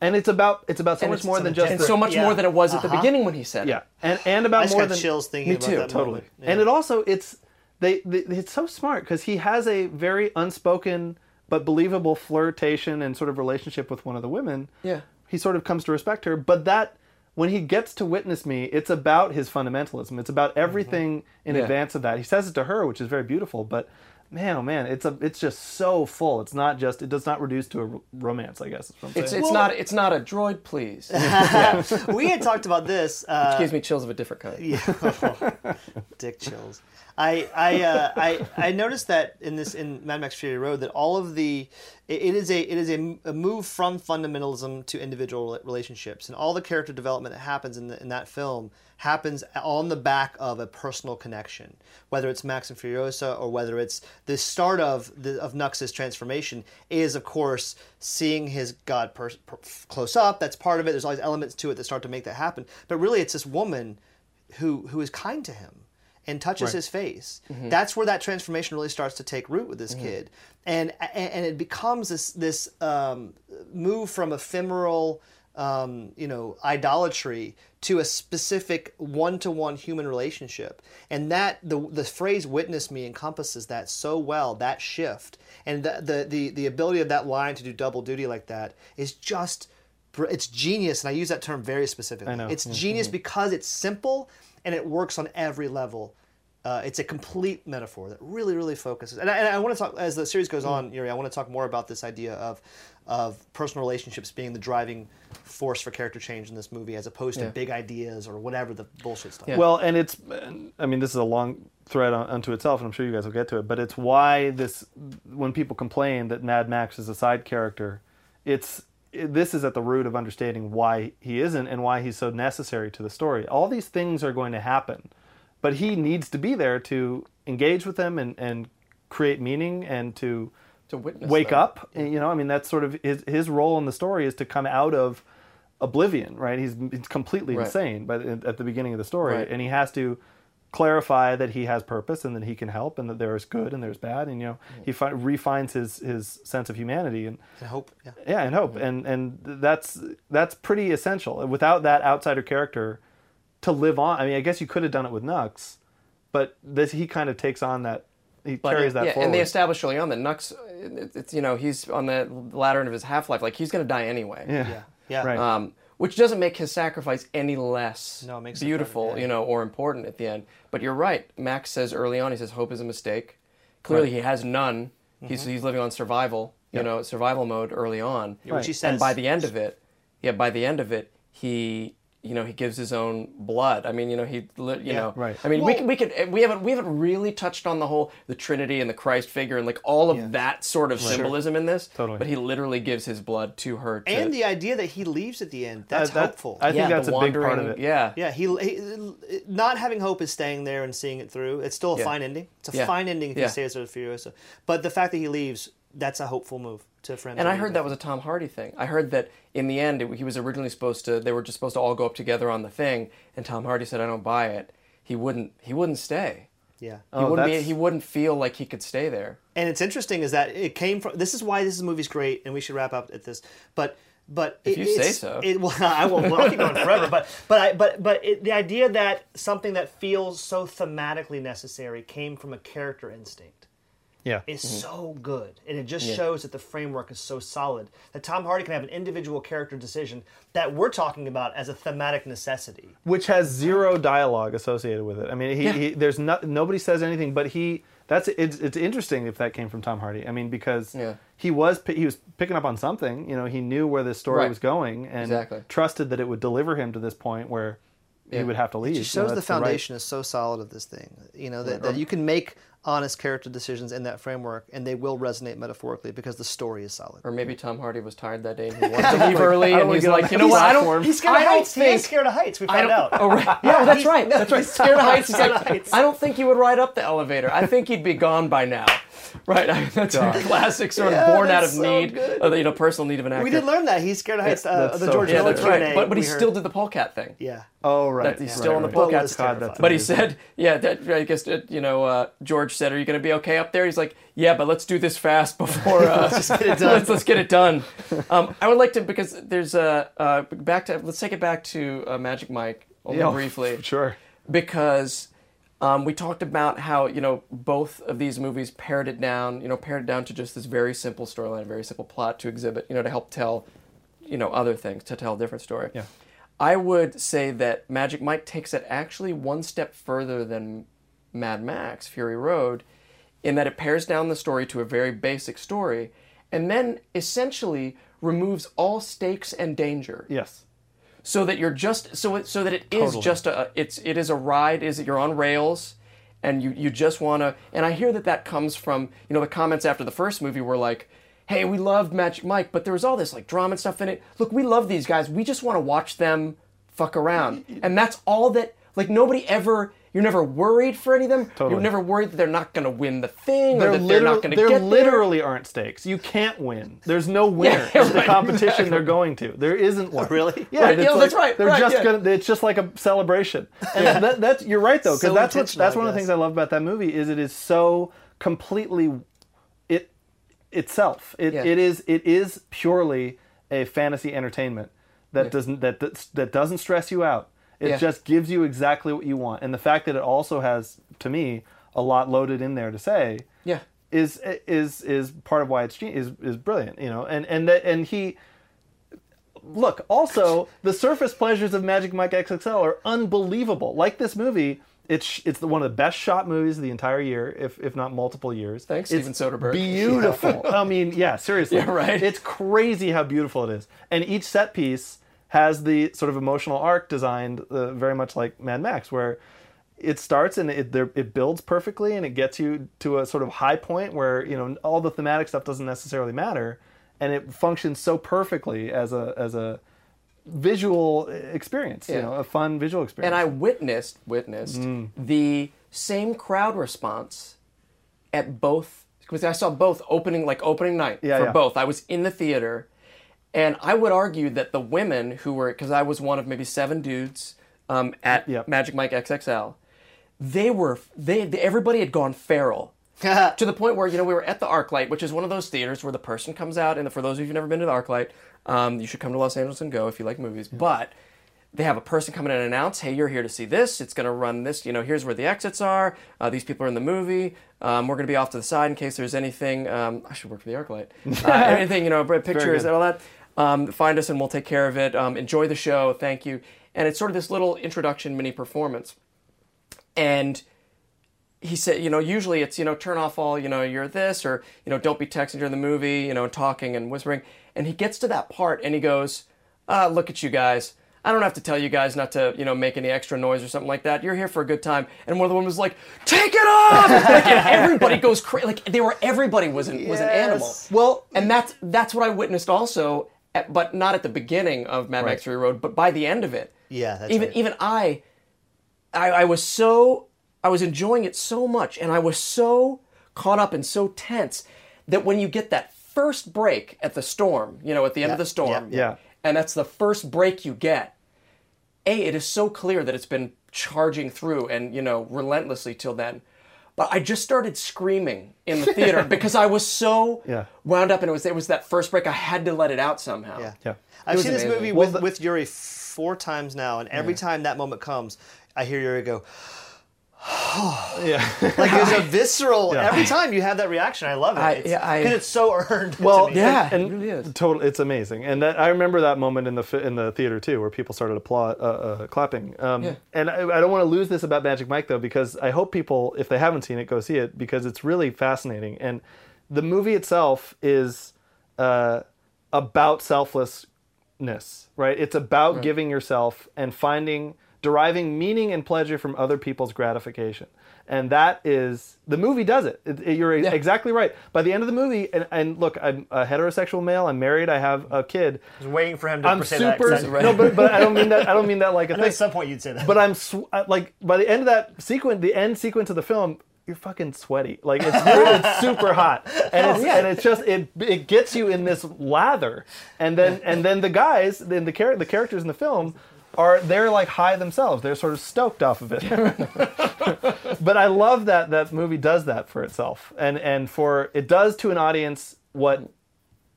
And it's about it's about so And much more than just and the, so much Yeah. more than it was at the Uh-huh. beginning when he said yeah, it. and and I about just more got than chills thinking Me about too, that totally. Yeah. and it also it's they, they it's so smart because he has a very unspoken but believable flirtation and sort of relationship with one of the women Yeah. he sort of comes to respect her but that when he gets to witness me it's about his fundamentalism it's about everything in Yeah. advance of that he says it to her which is very beautiful but man oh man it's a it's just so full it's not just it does not reduce to a r- romance i guess is what I'm It's saying. it's not it's not a droid, please. we had talked about this. Uh, Gives me chills of a different kind. Yeah. Dick chills. I I, uh, I I noticed that in this in Mad Max Fury Road that all of the it, it is a it is a, a move from fundamentalism to individual relationships and all the character development that happens in the, in that film happens on the back of a personal connection whether it's Max and Furiosa or whether it's the start of the, of Nux's transformation is of course seeing his god per, per, close up. That's part of it. There's always elements to it that start to make that happen. But really it's this woman who who is kind to him and touches his face. That's where that transformation really starts to take root with this kid, and and, and it becomes this this um, move from ephemeral. Um, you know, idolatry to a specific one-to-one human relationship, and that the the phrase "witness me" encompasses that so well. That shift and the the the, the ability of that line to do double duty like that is just it's genius, and I use that term very specifically. I know. It's genius because it's simple and it works on every level. Uh, it's a complete metaphor that really, really focuses. And I, and I want to talk as the series goes on, Yuri. I want to talk more about this idea of of personal relationships being the driving force for character change in this movie, as opposed Yeah. to big ideas or whatever the bullshit stuff. Yeah. Well, and it's, I mean, this is a long thread on, unto itself, and I'm sure you guys will get to it. But it's why this, when people complain that Mad Max is a side character, it's it, this is at the root of understanding why he isn't and why he's so necessary to the story. All these things are going to happen, but he needs to be there to engage with them and and create meaning and to To witness wake them. up. And, You know, I mean, that's sort of his his role in the story is to come out of oblivion, right? He's, he's completely Right. insane by the, at the beginning of the story, Right. and he has to clarify that he has purpose and that he can help and that there is good and there's bad and you know he fi- refines his his sense of humanity and I hope. Yeah. yeah and hope and and that's that's pretty essential without that outsider character to live on i mean i guess you could have done it with nux but this he kind of takes on that he But, carries that yeah, forward and they establish early on that Nux, it's you know he's on the latter end of his half life, like he's going to die anyway. yeah Yeah. Yeah. Right. Um, which doesn't make his sacrifice any less No, it makes it beautiful, better, yeah. you know, or important at the end. But you're right. Max says early on, he says hope is a mistake. Clearly, Right. he has none. He's he's living on survival, you Yep. know, survival mode early on. Which he Right. says. and by the end of it, yeah, by the end of it, he you know he gives his own blood. I mean, you know, he li- you Yeah. know, Right. I mean, we Well- can we could we haven't we haven't really touched on the whole the Trinity and the Christ figure and like all of Yeah. that sort of symbolism in this. Totally. But he literally gives his blood to her. To, and the idea that he leaves at the end, that's Uh, that- hopeful. I think yeah, that's a big part of it. Yeah, Yeah, he, he not having hope is staying there and seeing it through. It's still a Yeah. fine ending. It's a Yeah. fine ending if Yeah. he stays there with Furiosa. But the fact that he leaves, that's a hopeful move to friends. And I heard that was a Tom Hardy thing. I heard that in the end, it, he was originally supposed to. They were just supposed to all go up together on the thing, and Tom Hardy said, "I don't buy it." He wouldn't. He wouldn't stay. yeah. He Oh, wouldn't. Be, he wouldn't feel like he could stay there. And it's interesting is that it came from. This is why this movie's great, and we should wrap up at this. But but If it, you say it's- so. It, well, I won't. I'll keep going forever. But but I, but but it, the idea that something that feels so thematically necessary came from a character instinct. Yeah is so good, and it just Mm-hmm. Yeah. shows that the framework is so solid that Tom Hardy can have an individual character decision that we're talking about as a thematic necessity. which has zero dialogue associated with it. I mean, he, Yeah. he there's not nobody says anything, but he that's it's it's interesting if that came from Tom Hardy. I mean, because Yeah. he was he was picking up on something. You know, he knew where this story Right. was going and Exactly. trusted that it would deliver him to this point where Yeah. he would have to leave. It just You know, shows the right- foundation is so solid of this thing. You know that, that you can make honest character decisions in that framework, and they will resonate metaphorically because the story is solid. Or maybe Tom Hardy was tired that day and he wanted to leave early, and he's like, you know what? I don't. He's scared I of don't heights. He scared of heights. We I found out. Oh right. Yeah, that's right. That's right. he's Scared of heights. He's like, heights. I don't think he would ride up the elevator. I think he'd be gone by now. Right. I mean, that's a classic sort of born out of so need, good. of you know, personal need of an actor. We did learn that he's scared of heights. Uh, the so George. Yeah, Miller that's right. But, but he we still did the polecat thing. Yeah. Oh right, That he's right, still on the right. polecat was thing. But he said, yeah, that, I guess, uh, you know, uh, George said, are you going to be okay up there? He's like, yeah, but let's do this fast before, uh, let's, get it done. let's, let's get it done. Um, I would like to, because there's a, uh, back to, let's take it back to uh, Magic Mike, only Yeah, briefly. sure. Because um, we talked about how, you know, both of these movies pared it down, you know, pared it down to just this very simple storyline, very simple plot to exhibit, you know, to help tell, you know, other things, to tell a different story. Yeah. I would say that Magic Mike takes it actually one step further than Mad Max Fury Road in that it pares down the story to a very basic story and then essentially removes all stakes and danger Yes. so that you're just so it, so that it is Totally. just a it's it is a ride is that you're on rails and you you just want to and I hear that that comes from you know the comments after the first movie were like hey we loved Magic Mike but there was all this like drama and stuff in it look we love these guys we just want to watch them fuck around and that's all that like nobody ever you're never worried for any of them Totally. you're never worried that they're not going to win the thing or There, that they're not going to there get there. literally aren't stakes. You can't win. There's no winner Yeah, in the competition exactly. they're going to. There isn't one. Really? Yeah, Right, it's yeah, like- that's right, They're right, just yeah. gonna. It's just like a celebration. And that, that's you're right though, because So that's what that's one of the things I love about that movie is it is so completely it itself. It Yeah. it is it is purely a fantasy entertainment that Yeah. doesn't that, that that doesn't stress you out. It Yeah. just gives you exactly what you want, and the fact that it also has, to me, a lot loaded in there to say yeah is is is part of why it's is is brilliant, you know. And and that and he look also the surface pleasures of Magic Mike XXL are unbelievable. Like this movie, it's it's the, one of the best shot movies of the entire year, if if not multiple years. Thanks, It's Steven Soderbergh. Beautiful. I mean, yeah, seriously. Yeah, right. It's crazy how beautiful it is, and each set piece has the sort of emotional arc designed uh, very much like Mad Max, where it starts and it there, it builds perfectly and it gets you to a sort of high point where you know all the thematic stuff doesn't necessarily matter, and it functions so perfectly as a as a visual experience, you know, a fun visual experience. and I witnessed witnessed Mm. the same crowd response at both because I saw both opening like opening night Yeah, for yeah. both. I was in the theater, And I would argue that the women who were, because I was one of maybe seven dudes um, at Yep. Magic Mike XXL, they were, they, they everybody had gone feral. to the point where you know we were at the ArcLight, which is one of those theaters where the person comes out, and for those of you who've never been to the ArcLight, um, you should come to Los Angeles and go if you like movies. But they have a person come in and announce, "Hey, you're here to see this. It's going to run this. You know, here's where the exits are. Uh, these people are in the movie. Um, we're going to be off to the side in case there's anything. Um, I should work for the ArcLight. Uh, anything, you know, pictures and all that. Um, find us and we'll take care of it. Um, enjoy the show. Thank you. And it's sort of this little introduction mini performance. And he said, you know, usually it's, you know, turn off all, you know, you're this, or, you know, don't be texting during the movie, you know, talking and whispering. And he gets to that part and he goes, ah, look at you guys. I don't have to tell you guys not to, you know, make any extra noise or something like that. You're here for a good time. And one of the women was like, take it off! like, everybody goes crazy. Like, they were, everybody was an, was an animal. Yes. Well, And that's, that's what I witnessed also, but not at the beginning of Mad Max Right. Fury Road, but by the end of it. Yeah, that's even right. even I, I, I was so I was enjoying it so much, and I was so caught up and so tense that when you get that first break at the storm, you know, at the end of the storm, yeah, yeah. and that's the first break you get. A, it is so clear that it's been charging through and you know relentlessly till then. But I just started screaming in the theater because I was so Yeah. wound up, and it was it was that first break. I had to let it out somehow. Yeah. Yeah. I've was seen this movie Well, with, the- with Yuri four times now, and every time that moment comes, I hear Yuri go, yeah. like there's a visceral. Yeah. Every time you have that reaction, I love it. I- It's, yeah, I- because it's so earned. Well, to. Yeah, and, it really is. Total, it's amazing, and that I remember that moment in the in the theater too, where people started applaud, uh, uh, clapping. Um, Yeah. And I, I don't want to lose this about Magic Mike though, because I hope people, if they haven't seen it, go see it because it's really fascinating. And the movie itself is uh, about selflessness, right? It's about giving yourself and finding, deriving meaning and pleasure from other people's gratification. And that is the movie does it. It- it- you're exactly right. By the end of the movie, and, and look, I'm a heterosexual male. I'm married. I have a kid. I was waiting for him to I'm super. 'cause I- No, but, but I don't mean that. I don't mean that like a thing. at some point you'd say that. But I'm sw- like by the end of that sequence, the end sequence of the film, you're fucking sweaty. Like it's it's super hot, and it's and it's just it it gets you in this lather, and then and then the guys, then the char- the characters in the film. Are they're like high themselves? They're sort of stoked off of it. but I love that that movie does that for itself, and and for it does to an audience what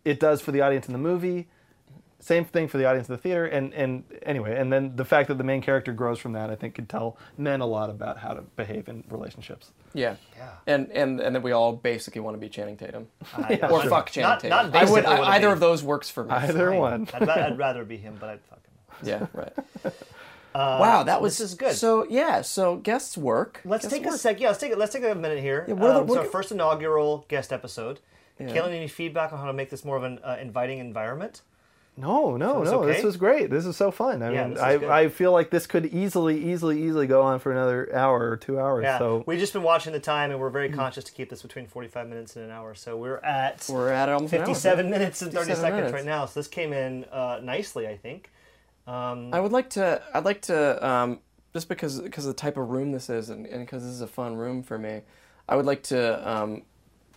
it does for the audience in the movie. Same thing for the audience in the theater, and and anyway, and then the fact that the main character grows from that, I think, could tell men a lot about how to behave in relationships. Yeah. Yeah. And and and that we all basically want to be Channing Tatum. Yeah, or sure. fuck Channing Not- Tatum. not I would I, either be. of those works for me. Either Fine. one. I'd, I'd rather be him, but I'd fuck him. Yeah, right. wow, that was this is good. So yeah, so guests work. Let's Guests take a sec. Yeah, let's take a, let's take a minute here. what are the- um, what so are- our first inaugural guest episode. Kalen, any feedback on how to make this more of an uh, inviting environment? No, no, Feels no. This okay? was great. This is so fun. I Yeah, mean, this good. I, I feel like this could easily, easily, easily go on for another hour or two hours. Yeah, So we've just been watching the time, and we're very conscious to keep this between forty-five minutes and an hour. So we're at We're at almost an hour. fifty-seven minutes and thirty seconds minutes. right now. So this came in uh, nicely, I think. Um, I would like to. I'd like to. Um, just because because the type of room this is, and because this is a fun room for me, I would like to. Um,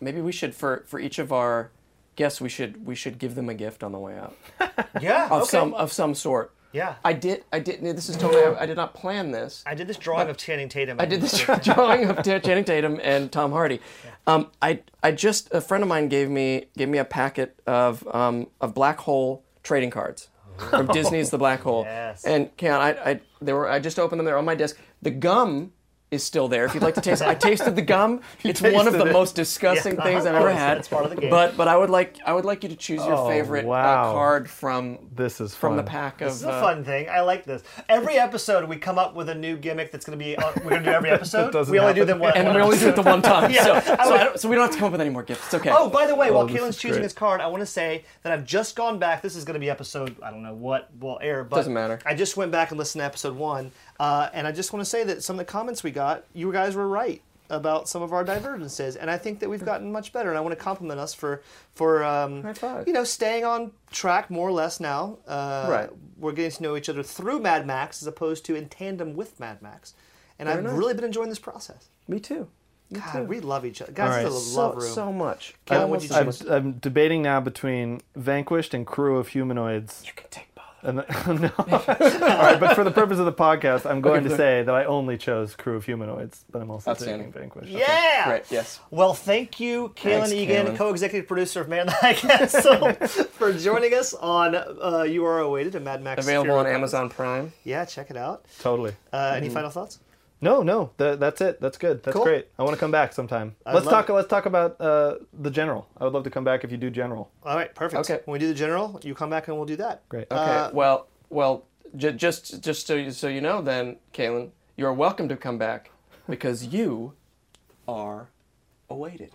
maybe we should for for each of our guests, we should we should give them a gift on the way out yeah, of okay. some of some sort. yeah. I did. I did. This is totally. I, I did not plan this. I did this drawing of Channing Tatum. I did this drawing of Ta- Channing Tatum and Tom Hardy. Um, I I just a friend of mine gave me gave me a packet of um, of black hole trading cards from Disney's The Black Hole. Yes. And Keon, I I they were I just opened them. They're on my desk. The gum is still there. If you'd like to taste, I tasted the gum. It's one of the it. most disgusting Yeah. things I've ever had. it's part of the game. But but I would like I would like you to choose your Oh, favorite uh, card from this is from the pack of. This is a uh, fun thing. I like this. Every episode, we come up with a new gimmick that's going to be. Uh, we're going to do every episode. doesn't we only do them one. and one we only do it the one time. Yeah, so, so, I so we don't have to come up with any more gifts. It's okay. Oh, by the way, while this Kalen's is choosing great. his card, I want to say that I've just gone back. This is going to be episode. I don't know what will air, but Doesn't matter. I just went back and listened to episode one, uh, and I just want to say that some of the comments we got, you guys were right about some of our divergences, and I think that we've gotten much better. And I want to compliment us for for um, you know staying on track more or less now. Uh, Right. We're getting to know each other through Mad Max as opposed to in tandem with Mad Max, and Very I've nice. really been enjoying this process. Me too. God, we love each other. Guys, All right. this a So, love room. so much. Kalen, I what'd you almost- choose? I'm, I'm debating now between Vanquished and Crew of Humanoids. You can take both. And no. All right, but for the purpose of the podcast, I'm going to say that I only chose Crew of Humanoids, but I'm also Outstanding. taking Vanquished. Yeah. Great. Yes. Well, thank you, Kalen Thanks, Egan, Kalen. co-executive producer of Man Like Castle, for joining us on uh, You Are Awaited, a Mad Max. Available Fury on Road. Amazon Prime. Yeah, check it out. Totally. Uh, any Mm-hmm. final thoughts? No, no, that, that's it. That's good. That's Cool. great. I want to come back sometime. I'd let's talk. it. Let's talk about uh, the general. I would love to come back if you do general. All right, perfect. Okay. When we do the general, you come back and we'll do that. Great. Okay. Uh, well, well, j- just just so you, so you know, then, Kalen, you're welcome to come back because you are awaited.